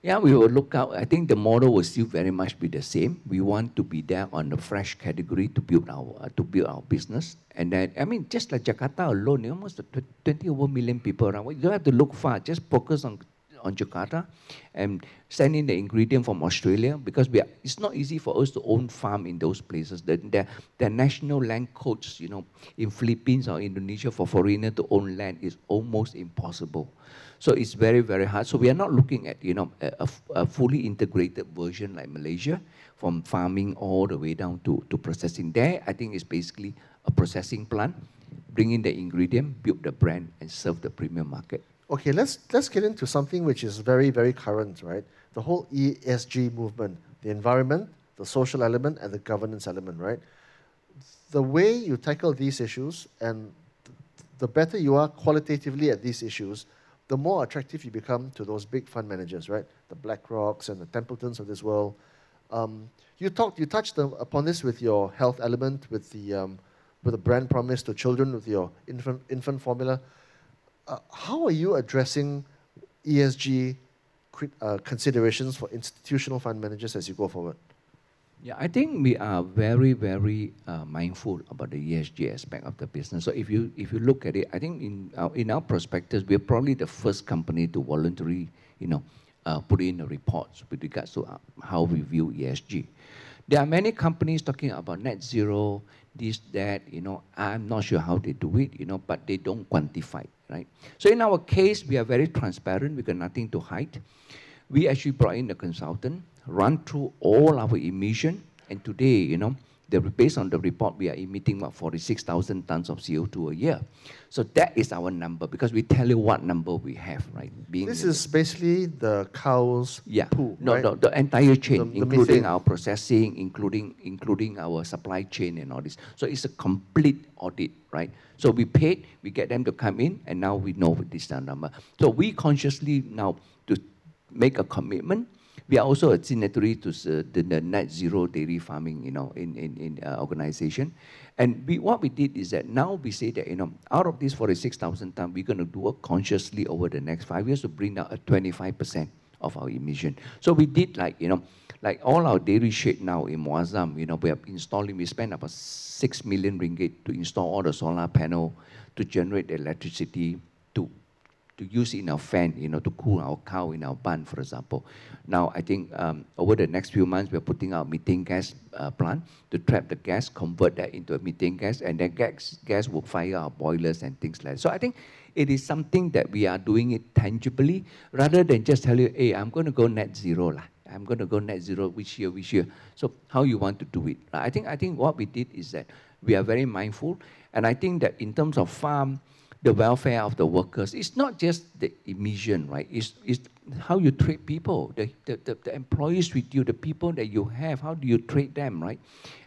Yeah, we will look out. I think the model will still very much be the same. We want to be there on the fresh category to build our uh, to build our business. And then, I mean, just like Jakarta alone, almost 20 over million people around. You don't have to look far. Just focus on on Jakarta and send in the ingredient from Australia because we are, it's not easy for us to own farm in those places. The, the, the national land codes, you know, in Philippines or Indonesia for foreigner to own land is almost impossible. So it's very, very hard. So we are not looking at, you know, a, a, fully integrated version like Malaysia, from farming all the way down to, to processing. There, I think it's basically a processing plant, bring in the ingredient, build the brand, and serve the premium market. Okay, let's, let's get into something which is very, very current, right? The whole ESG movement, the environment, the social element, and the governance element, right? The way you tackle these issues and the better you are qualitatively at these issues, the more attractive you become to those big fund managers, right? The BlackRocks and the Templetons of this world. Um, you talked, you touched upon this with your health element, with the um, with the brand promise to children, with your infant infant formula. Uh, how are you addressing ESG uh, considerations for institutional fund managers as you go forward? Yeah, I think we are very, very uh, mindful about the ESG aspect of the business. So if you if you look at it, I think in our, in our prospectus, we're probably the first company to voluntarily, you know, uh, put in a report with regards to uh, how we view ESG. There are many companies talking about net zero, this, that, you know, I'm not sure how they do it, you know, but they don't quantify, right? So in our case, we are very transparent, we got nothing to hide. We actually brought in a consultant run through all our emission. And today, you know, the, based on the report, we are emitting what 46,000 tons of CO2 a year. So that is our number because we tell you what number we have, right? Being this is basically the cow's yeah. poo, no, right? no, the entire chain, the, including our processing, including including our supply chain and all this. So it's a complete audit, right? So we paid, we get them to come in, and now we know this number. So we consciously now to make a commitment we are also a signatory to the, the net zero dairy farming, you know, in, in, in uh, organization. And we, what we did is that now we say that, you know, out of this 46,000 ton, we're going to do work consciously over the next five years to bring down a 25% of our emission. So we did like, you know, like all our dairy shed now in Muazzam, you know, we are installing, we spend about 6 million ringgit to install all the solar panel to generate the electricity to use in our fan, you know, to cool our cow in our barn, for example. Now, I think um, over the next few months, we're putting out methane gas uh, plant to trap the gas, convert that into a methane gas, and then gas, gas will fire our boilers and things like that. So I think it is something that we are doing it tangibly, rather than just tell you, hey, I'm going to go net zero. Lah. I'm going to go net zero which year, which year. So how you want to do it? I think, I think what we did is that we are very mindful, and I think that in terms of farm, the welfare of the workers. It's not just the emission, right? It's, it's how you treat people, the, the, the, the, employees with you, the people that you have, how do you treat them, right?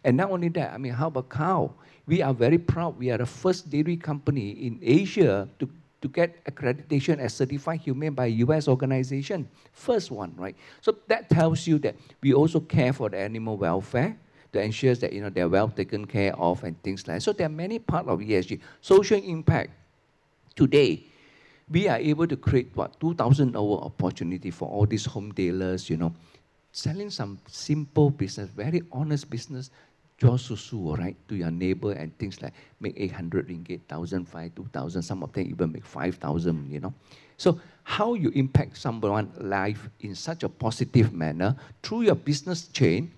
And not only that, I mean, how about cow? We are very proud. We are the first dairy company in Asia to, to get accreditation as certified humane by US organization. First one, right? So that tells you that we also care for the animal welfare to ensure that you know they're well taken care of and things like that. So there are many parts of ESG. Social impact Today, we are able to create what 2,000 hour opportunity for all these home dealers, you know, selling some simple business, very honest business, jual susu, right, to your neighbor and things like make 800 ringgit, 1,005, 2,000, some of them even make 5,000, you know. So how you impact someone's life in such a positive manner through your business chain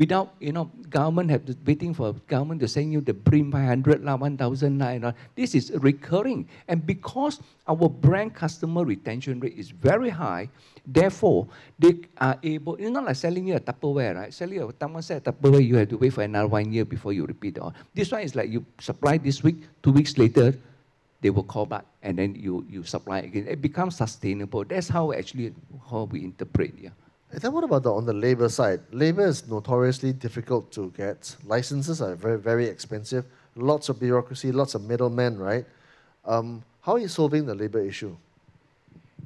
without, you know, government have to, waiting for government to send you the BRIM 500 lah, 1000 lah, This is recurring. And because our brand customer retention rate is very high, therefore, they are able, it's not like selling you a Tupperware, right? Selling you a someone said Tupperware, you have to wait for another one year before you repeat it. This one is like you supply this week, two weeks later, they will call back and then you, you supply again. It becomes sustainable. That's how actually how we interpret, yeah. And then what about the, on the labor side? Labor is notoriously difficult to get. Licenses are very, very expensive. Lots of bureaucracy, lots of middlemen, right? Um, how are you solving the labor issue?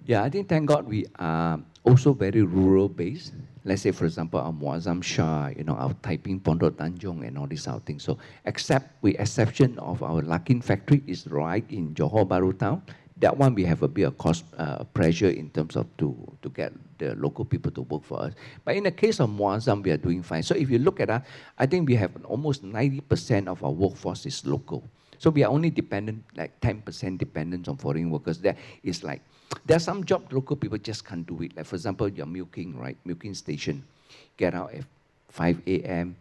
Yeah, I think thank God we are also very rural based. Let's say, for example, our Muazzam Shah, you know, our Taiping Pondok Tanjong and all these other things. So, except with exception of our Larkin factory is right in Johor Bahru town, that one we have a bit of cost uh, pressure in terms of to, to get the local people to work for us. But in the case of Muazzam, we are doing fine. So if you look at that, I think we have almost 90% of our workforce is local. So we are only dependent, like 10% dependent on foreign workers. There is like, there are some jobs local people just can't do it. Like for example, you're milking, right? Milking station. Get out at 5 a.m.,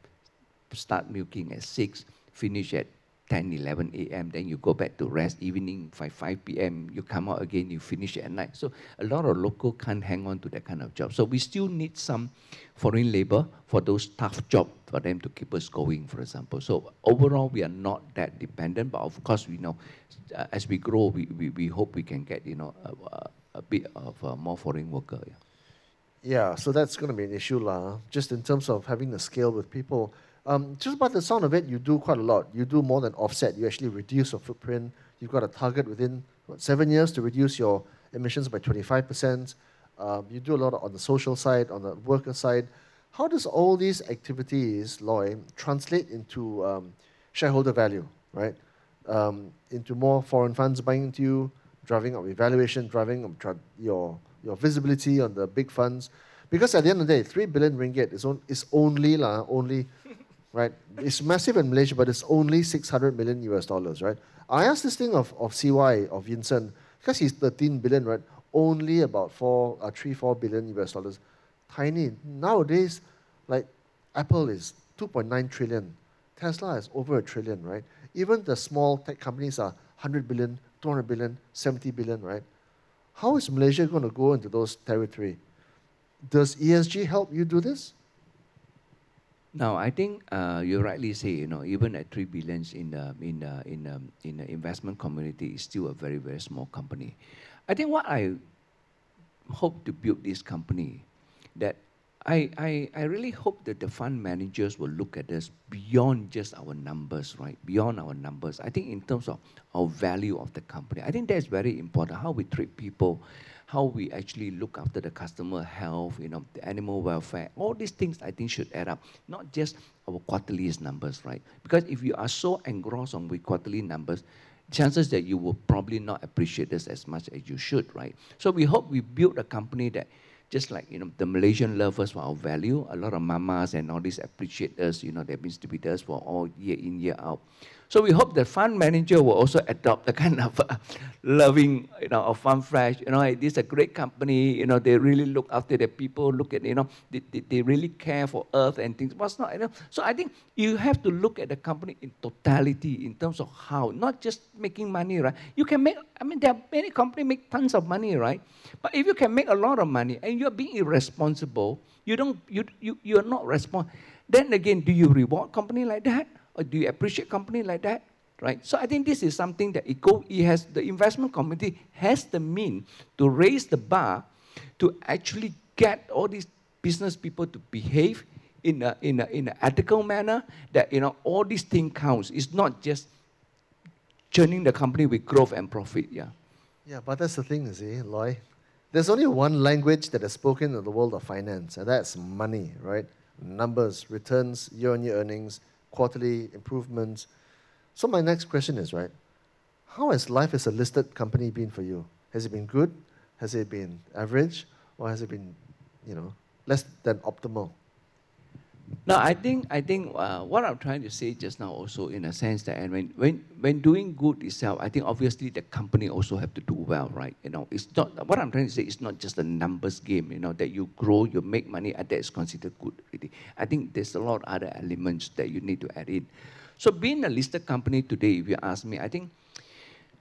start milking at 6, finish at 10, 11 a.m., then you go back to rest. Evening, 5, 5 p.m., you come out again, you finish at night. So a lot of local can't hang on to that kind of job. So we still need some foreign labor for those tough jobs for them to keep us going, for example. So overall, we are not that dependent, but of course, we know uh, as we grow, we, we, we hope we can get, you know, a, a bit of uh, more foreign worker. Yeah. yeah, so that's going to be an issue, lah. Just in terms of having the scale with people um, just by the sound of it, you do quite a lot. You do more than offset. You actually reduce your footprint. You've got a target within what, seven years to reduce your emissions by 25%. Um, you do a lot on the social side, on the worker side. How does all these activities, Loi, translate into um, shareholder value, right? Um, into more foreign funds buying into you, driving up evaluation, driving up your, your visibility on the big funds. Because at the end of the day, 3 billion ringgit is, on, is only, la, only right? It's massive in Malaysia, but it's only 600 million US dollars, right? I asked this thing of, of CY, of Vincent, because he's 13 billion, right? Only about four, uh, 3, 4 billion US dollars. Tiny. Nowadays, like Apple is 2.9 trillion. Tesla is over a trillion, right? Even the small tech companies are 100 billion, 200 billion, 70 billion, right? How is Malaysia going to go into those territory? Does ESG help you do this? Now, I think uh, you rightly say, you know, even at three billions in the in the in the, in the investment community is still a very very small company. I think what I hope to build this company, that I, I, I really hope that the fund managers will look at this beyond just our numbers, right? Beyond our numbers. I think in terms of our value of the company, I think that's very important. How we treat people, how we actually look after the customer health, you know, the animal welfare, all these things I think should add up, not just our quarterly numbers, right? Because if you are so engrossed on with quarterly numbers, chances that you will probably not appreciate this as much as you should, right? So we hope we build a company that just like you know the Malaysian love us for our value, a lot of mamas and all these appreciate us, you know, they've been to us for all year in, year out. So we hope the fund manager will also adopt the kind of uh, loving, you know, of Farm Fresh. You know, this is a great company. You know, they really look after their people. Look at, you know, they, they, they really care for Earth and things. What's not, you know. So I think you have to look at the company in totality in terms of how, not just making money, right? You can make. I mean, there are many companies make tons of money, right? But if you can make a lot of money and you're being irresponsible, you don't, you you you are not responsible. Then again, do you reward company like that? Or do you appreciate company like that? Right? So I think this is something that it, go, it has the investment committee has the mean to raise the bar to actually get all these business people to behave in a, in a, in an ethical manner that you know all these things counts. It's not just churning the company with growth and profit. Yeah. Yeah, but that's the thing, you see, Loi. There's only one language that is spoken in the world of finance, and that's money, right? Numbers, returns, year-on-year earnings, quarterly improvements. So my next question is, right, how has life as a listed company been for you? Has it been good? Has it been average? Or has it been, you know, less than optimal? No, I think I think uh, what I'm trying to say just now also in a sense that when when when doing good itself, I think obviously the company also have to do well, right? You know, it's not what I'm trying to say. It's not just a numbers game. You know, that you grow, you make money, and that is considered good. Really, I think there's a lot of other elements that you need to add in. So being a listed company today, if you ask me, I think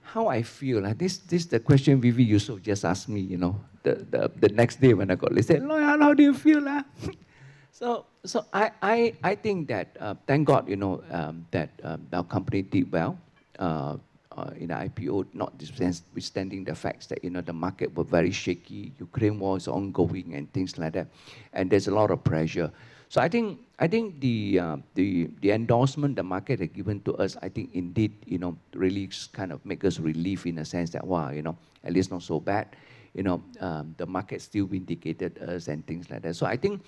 how I feel. Like this, this the question Vivy Yusof just asked me, you know, the, the, the next day when I got listed. Loyan, how do you feel? Uh? [LAUGHS] so so I, I, I think that, uh, thank God, you know, um, that um, our company did well uh, uh, in the IPO, notwithstanding the facts that, you know, the market were very shaky, Ukraine war is ongoing and things like that. And there's a lot of pressure. So I think I think the uh, the the endorsement the market had given to us, I think indeed you know really kind of make us relief in a sense that wow you know at least not so bad, you know um, the market still vindicated us and things like that. So I think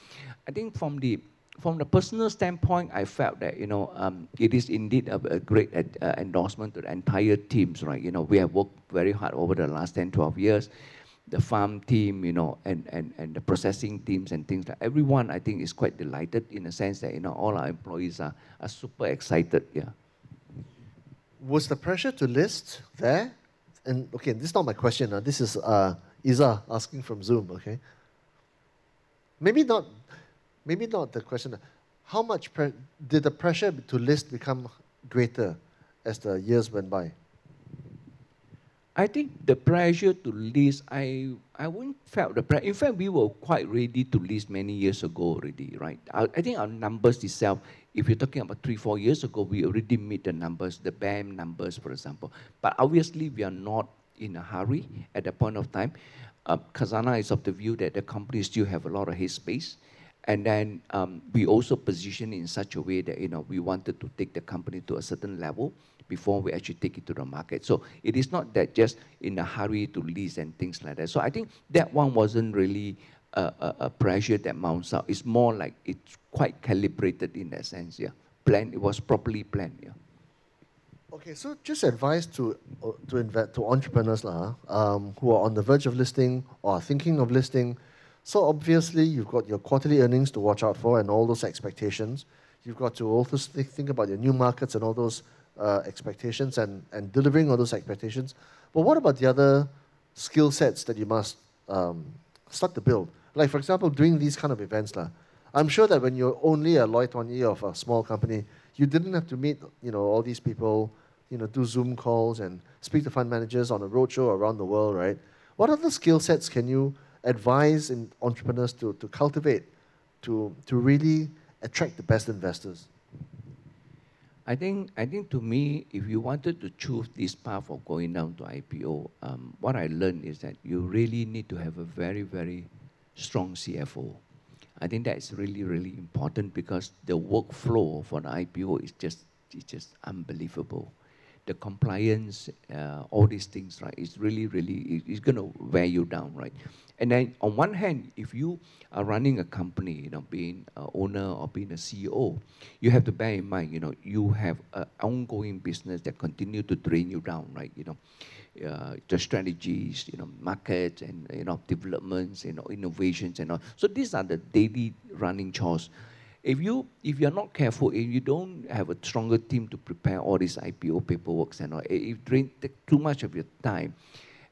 I think from the from the personal standpoint, I felt that you know um, it is indeed a, a great uh, endorsement to the entire teams, right? You know we have worked very hard over the last 10, 12 years the farm team, you know, and, and, and the processing teams and things like everyone I think is quite delighted in the sense that, you know, all our employees are, are super excited, yeah. Was the pressure to list there? And okay, this is not my question. Uh, this is uh, Isa asking from Zoom, okay? Maybe not, maybe not the question. How much did the pressure to list become greater as the years went by? I think the pressure to list, I I wouldn't felt the pressure. In fact, we were quite ready to list many years ago already, right? I, I think our numbers itself, if you're talking about three, four years ago, we already meet the numbers, the BAM numbers, for example. But obviously, we are not in a hurry at that point of time. Uh, Khazanah is of the view that the company still have a lot of headspace. And then um, we also position in such a way that you know we wanted to take the company to a certain level before we actually take it to the market. So it is not that just in a hurry to lease and things like that. So I think that one wasn't really a, a, a pressure that mounts up. It's more like it's quite calibrated in that sense, yeah. Planned, it was properly planned, yeah. Okay, so just advice to uh, to invest to entrepreneurs lah, um, who are on the verge of listing or thinking of listing. So obviously you've got your quarterly earnings to watch out for and all those expectations. You've got to also think about your new markets and all those uh, expectations and, and delivering on those expectations. But what about the other skill sets that you must um, start to build? Like, for example, doing these kind of events. La, I'm sure that when you're only a Loi Tuan of a small company, you didn't have to meet you know, all these people, you know, do Zoom calls and speak to fund managers on a roadshow around the world, right? What other skill sets can you advise in entrepreneurs to, to cultivate to, to really attract the best investors? I think, I think to me, if you wanted to choose this path of going down to IPO, um, what I learned is that you really need to have a very, very strong CFO. I think that is really, really important because the workflow for the IPO is just, is just unbelievable. The compliance, uh, all these things, right, It's really, really, it's going to wear you down, right? And then on one hand, if you are running a company, you know, being an owner or being a CEO, you have to bear in mind, you know, you have an ongoing business that continue to drain you down, right? You know, uh, the strategies, you know, markets and you know developments, you know, innovations and all. So these are the daily running chores. If you if you're not careful, if you don't have a stronger team to prepare all these IPO paperwork and all, it drain too much of your time,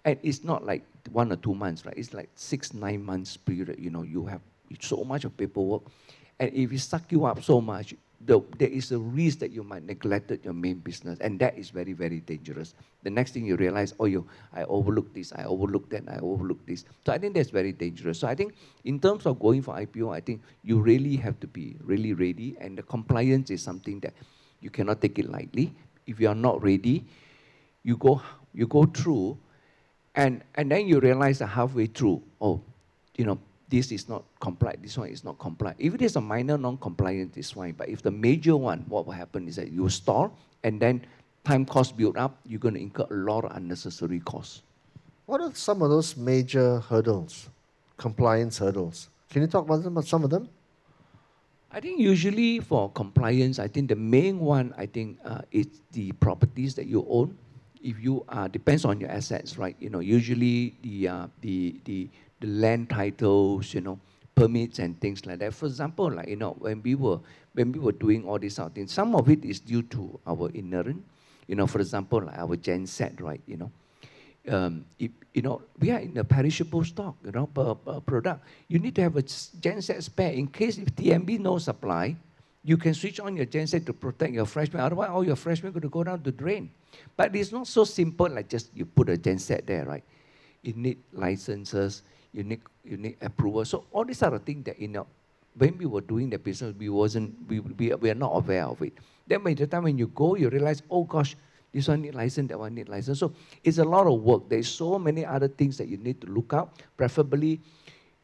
and it's not like one or two months, right? It's like six, nine months period. You know, you have so much of paperwork. And if it suck you up so much, the, there is a risk that you might neglect your main business. And that is very, very dangerous. The next thing you realize, oh, you, I overlooked this, I overlooked that, I overlooked this. So I think that's very dangerous. So I think in terms of going for IPO, I think you really have to be really ready. And the compliance is something that you cannot take it lightly. If you are not ready, you go, you go through and, and then you realize that halfway through, oh, you know, this is not compliant, this one is not compliant. If it is a minor non-compliant, it's fine. But if the major one, what will happen is that you stall and then time cost build up, you're going to incur a lot of unnecessary costs. What are some of those major hurdles, compliance hurdles? Can you talk about some of them? I think usually for compliance, I think the main one, I think, uh, is the properties that you own if you are depends on your assets, right? You know, usually the uh, the the the land titles, you know, permits and things like that. For example, like you know, when we were when we were doing all these sort of things, some of it is due to our inherent, you know, for example, like our genset, right? You know, um, if, you know, we are in a perishable stock, you know, per, per product. You need to have a genset spare in case if TNB no supply, you can switch on your genset to protect your fresh milk. Otherwise, all your fresh milk going to go down the drain. But it's not so simple like just you put a genset there, right? You need licenses, you need you need approval. So all these are the things that you know when we were doing the business, we wasn't we, we, we are not aware of it. Then by the time when you go, you realize, oh gosh, this one need license, that one need license. So it's a lot of work. There's so many other things that you need to look up. Preferably,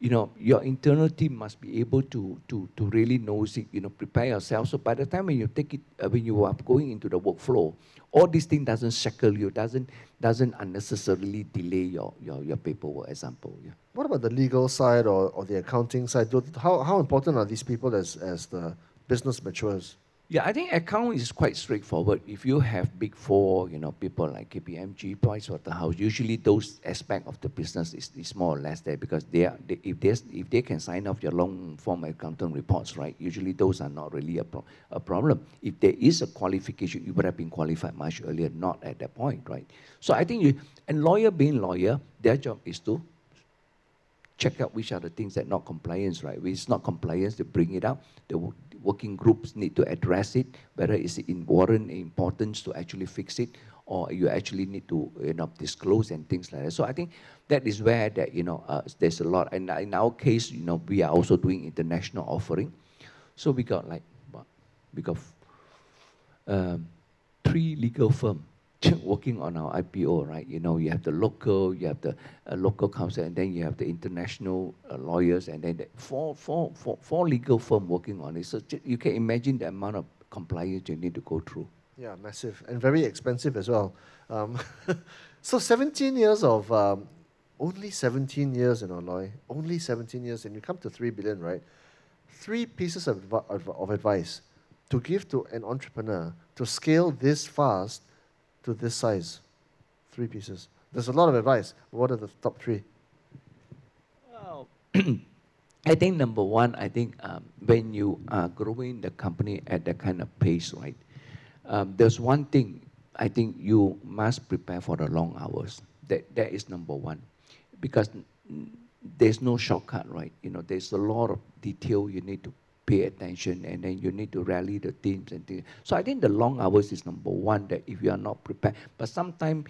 you know, your internal team must be able to to to really know it, you know, prepare yourself. So by the time when you take it, uh, when you are going into the workflow, all these things doesn't shackle you, doesn't doesn't unnecessarily delay your your, your paperwork. Example, yeah. What about the legal side or, or the accounting side? How how important are these people as as the business matures? Yeah, I think account is quite straightforward. If you have big four, you know, people like KPMG, Pricewaterhouse, usually those aspect of the business is, is more or less there because they are, they, if, they, if they can sign off your long form accountant reports, right, usually those are not really a, pro, a problem. If there is a qualification, you would have been qualified much earlier, not at that point, right? So I think you, and lawyer being lawyer, their job is to check out which are the things that not compliance, right? If it's not compliance, they bring it up. The working groups need to address it, whether it's in warrant importance to actually fix it, or you actually need to you know disclose and things like that. So I think that is where that you know uh, there's a lot. And in our case, you know, we are also doing international offering. So we got like we got um, three legal firms working on our IPO, right? You know, you have the local, you have the uh, local counsel, and then you have the international uh, lawyers, and then the four, four, four, four legal firm working on it. So you can imagine the amount of compliance you need to go through. Yeah, massive and very expensive as well. Um, [LAUGHS] so 17 years of um, only 17 years in Aloy, only 17 years, and you come to 3 billion, right? Three pieces of, of, of advice to give to an entrepreneur to scale this fast to this size? Three pieces. There's a lot of advice. What are the top three? Well, [CLEARS THROAT] I think number one, I think um, when you are growing the company at that kind of pace, right? Um, there's one thing I think you must prepare for the long hours. That that is number one, because there's no shortcut, right? You know, there's a lot of detail you need to pay attention and then you need to rally the teams and things. So I think the long hours is number one that if you are not prepared. But sometimes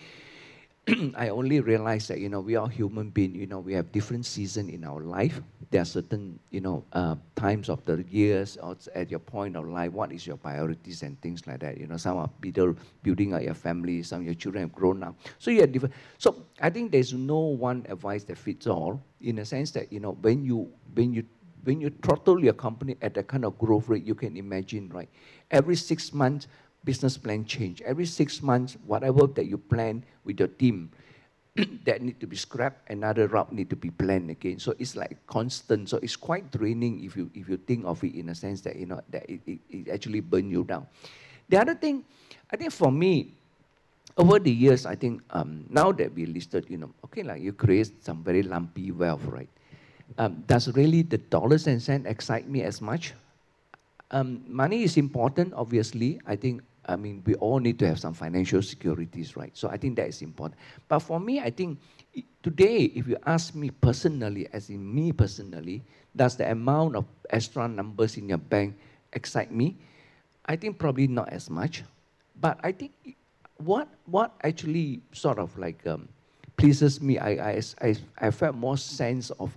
[CLEARS THROAT] I only realize that, you know, we are human beings, you know, we have different seasons in our life. There are certain, you know, uh, times of the years or at your point of life, what is your priorities and things like that. You know, some are builder, building out your family, some your children have grown up. So you have different. So I think there's no one advice that fits all in a sense that, you know, when you, when you when you throttle your company at that kind of growth rate, you can imagine, right? Every six months, business plan change. Every six months, whatever that you plan with your team, [CLEARS THROAT] that need to be scrapped, another route need to be planned again. So it's like constant. So it's quite draining if you if you think of it in a sense that you know that it, it, it actually burn you down. The other thing, I think for me, over the years, I think um, now that we listed, you know, okay, like you create some very lumpy wealth, right? Um, does really the dollars and cents excite me as much? Um, money is important, obviously. I think, I mean, we all need to have some financial securities, right? So I think that is important. But for me, I think today, if you ask me personally, as in me personally, does the amount of extra numbers in your bank excite me? I think probably not as much. But I think what what actually sort of like um, pleases me, I, I, I, I felt more sense of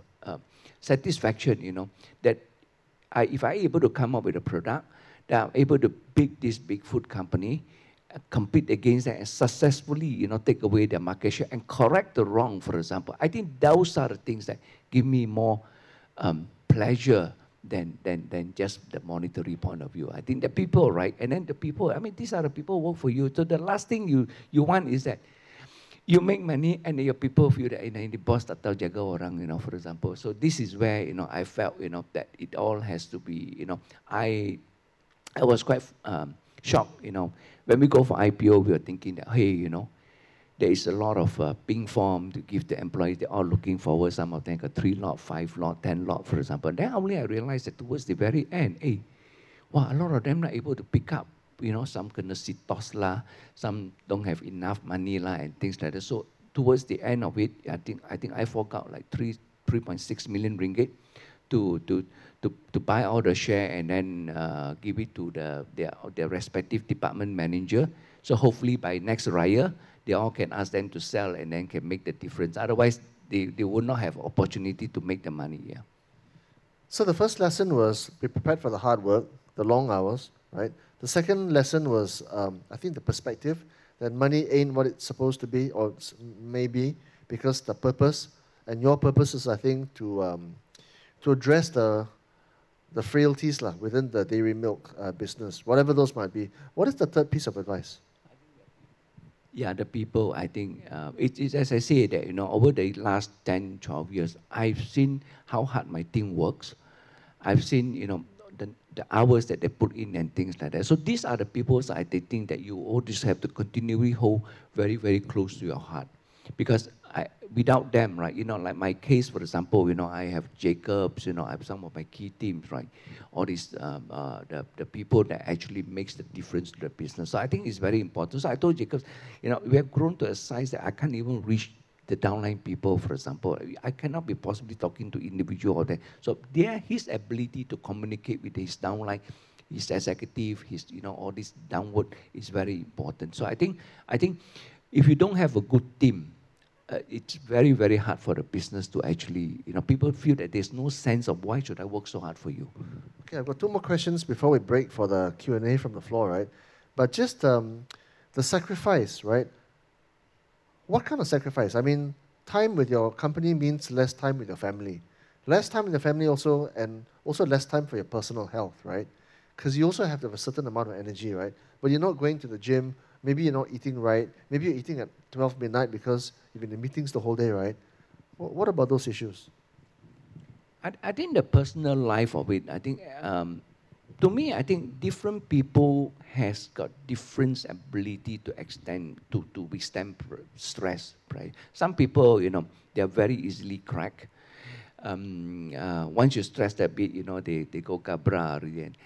satisfaction, you know, that I, if I'm able to come up with a product, that I'm able to beat this big food company, uh, compete against them and successfully, you know, take away their market share and correct the wrong, for example. I think those are the things that give me more um, pleasure than, than, than just the monetary point of view. I think the people, right? And then the people, I mean, these are the people who work for you. So the last thing you, you want is that you make money and your people feel that you know, the boss tak tahu jaga orang, you know, for example. So this is where, you know, I felt, you know, that it all has to be, you know, I, I was quite um, shocked, you know. When we go for IPO, we were thinking that, hey, you know, there is a lot of uh, pink form to give the employees. They're all looking forward. Some of them got three lot, five lot, ten lot, for example. Then only I realized that towards the very end, hey, wow, a lot of them not able to pick up. You know, some kena sitos lah, some don't have enough money lah, and things like that. So towards the end of it, I think I think I fork out like three 3.6 million ringgit to to to, to buy all the share and then uh, give it to the their, their respective department manager. So hopefully by next raya, they all can ask them to sell and then can make the difference. Otherwise, they, they would not have opportunity to make the money. Yeah. So the first lesson was be prepared for the hard work, the long hours, right? The second lesson was, um, I think, the perspective that money ain't what it's supposed to be or maybe because the purpose and your purpose is, I think, to um, to address the the frailties lah, within the dairy milk uh, business, whatever those might be. What is the third piece of advice? Yeah, the people, I think, uh, it is as I say that, you know, over the last 10, 12 years, I've seen how hard my team works. I've seen, you know, the, hours that they put in and things like that. So these are the people that I think that you always have to continually hold very, very close to your heart. Because I, without them, right, you know, like my case, for example, you know, I have Jacobs, you know, I have some of my key teams, right, all these, um, uh, the, the people that actually makes the difference to the business. So I think it's very important. So I told Jacobs, you know, we have grown to a size that I can't even reach the downline people, for example. I cannot be possibly talking to individual or that. So there, his ability to communicate with his downline, his executive, his, you know, all this downward is very important. So I think, I think if you don't have a good team, uh, it's very, very hard for the business to actually, you know, people feel that there's no sense of why should I work so hard for you. Okay, I've got two more questions before we break for the Q&A from the floor, right? But just um, the sacrifice, right? What kind of sacrifice? I mean, time with your company means less time with your family. Less time with your family also, and also less time for your personal health, right? Because you also have to have a certain amount of energy, right? But you're not going to the gym Maybe you're not eating right. Maybe you're eating at 12 midnight because you've been in meetings the whole day, right? What about those issues? I, I think the personal life of it, I think, um, to me, I think different people has got different ability to extend, to, to withstand stress, right? Some people, you know, they're very easily cracked. Um, uh, once you stress a bit, you know, they, they go cabra. And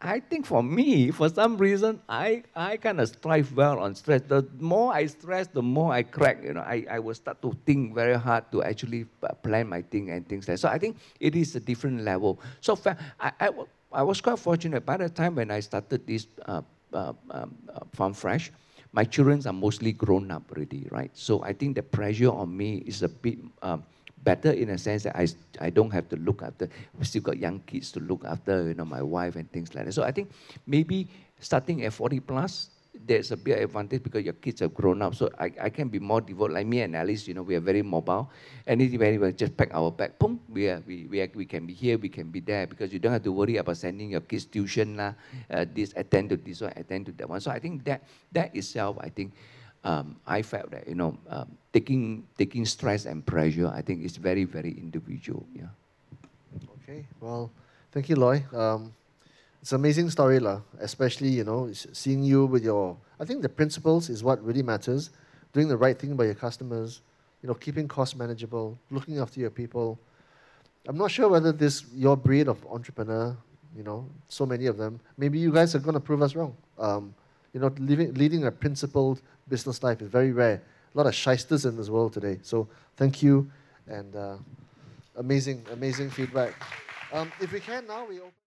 I think for me, for some reason, I, I kind of strive well on stress. The more I stress, the more I crack. You know, I, I will start to think very hard to actually uh, plan my thing and things like that. So I think it is a different level. So I, I, I was quite fortunate. By the time when I started this uh, uh, um, uh, Farm Fresh, my children are mostly grown up already, right? So I think the pressure on me is a bit um, better in a sense that I, I don't have to look after, we still got young kids to look after, you know, my wife and things like that. So I think maybe starting at 40 plus, there's a big advantage because your kids have grown up. So I, I can be more devoted. Like me and Alice, you know, we are very mobile. Anything, anywhere, just pack our bag, boom, we, are, we, we, are, we can be here, we can be there because you don't have to worry about sending your kids tuition, lah, uh, this, attend to this one, attend to that one. So I think that, that itself, I think, um, I felt that, you know, um, taking, taking stress and pressure, I think is very, very individual. Yeah. Okay, well, thank you, Loi. Um, it's amazing story, la, especially, you know, seeing you with your, I think the principles is what really matters. Doing the right thing by your customers, you know, keeping costs manageable, looking after your people. I'm not sure whether this, your breed of entrepreneur, you know, so many of them, maybe you guys are going to prove us wrong. Um, you know, living, leading a principled business life is very rare. A lot of shysters in this world today. So thank you and uh, amazing, amazing feedback. Um, if we can now, we open.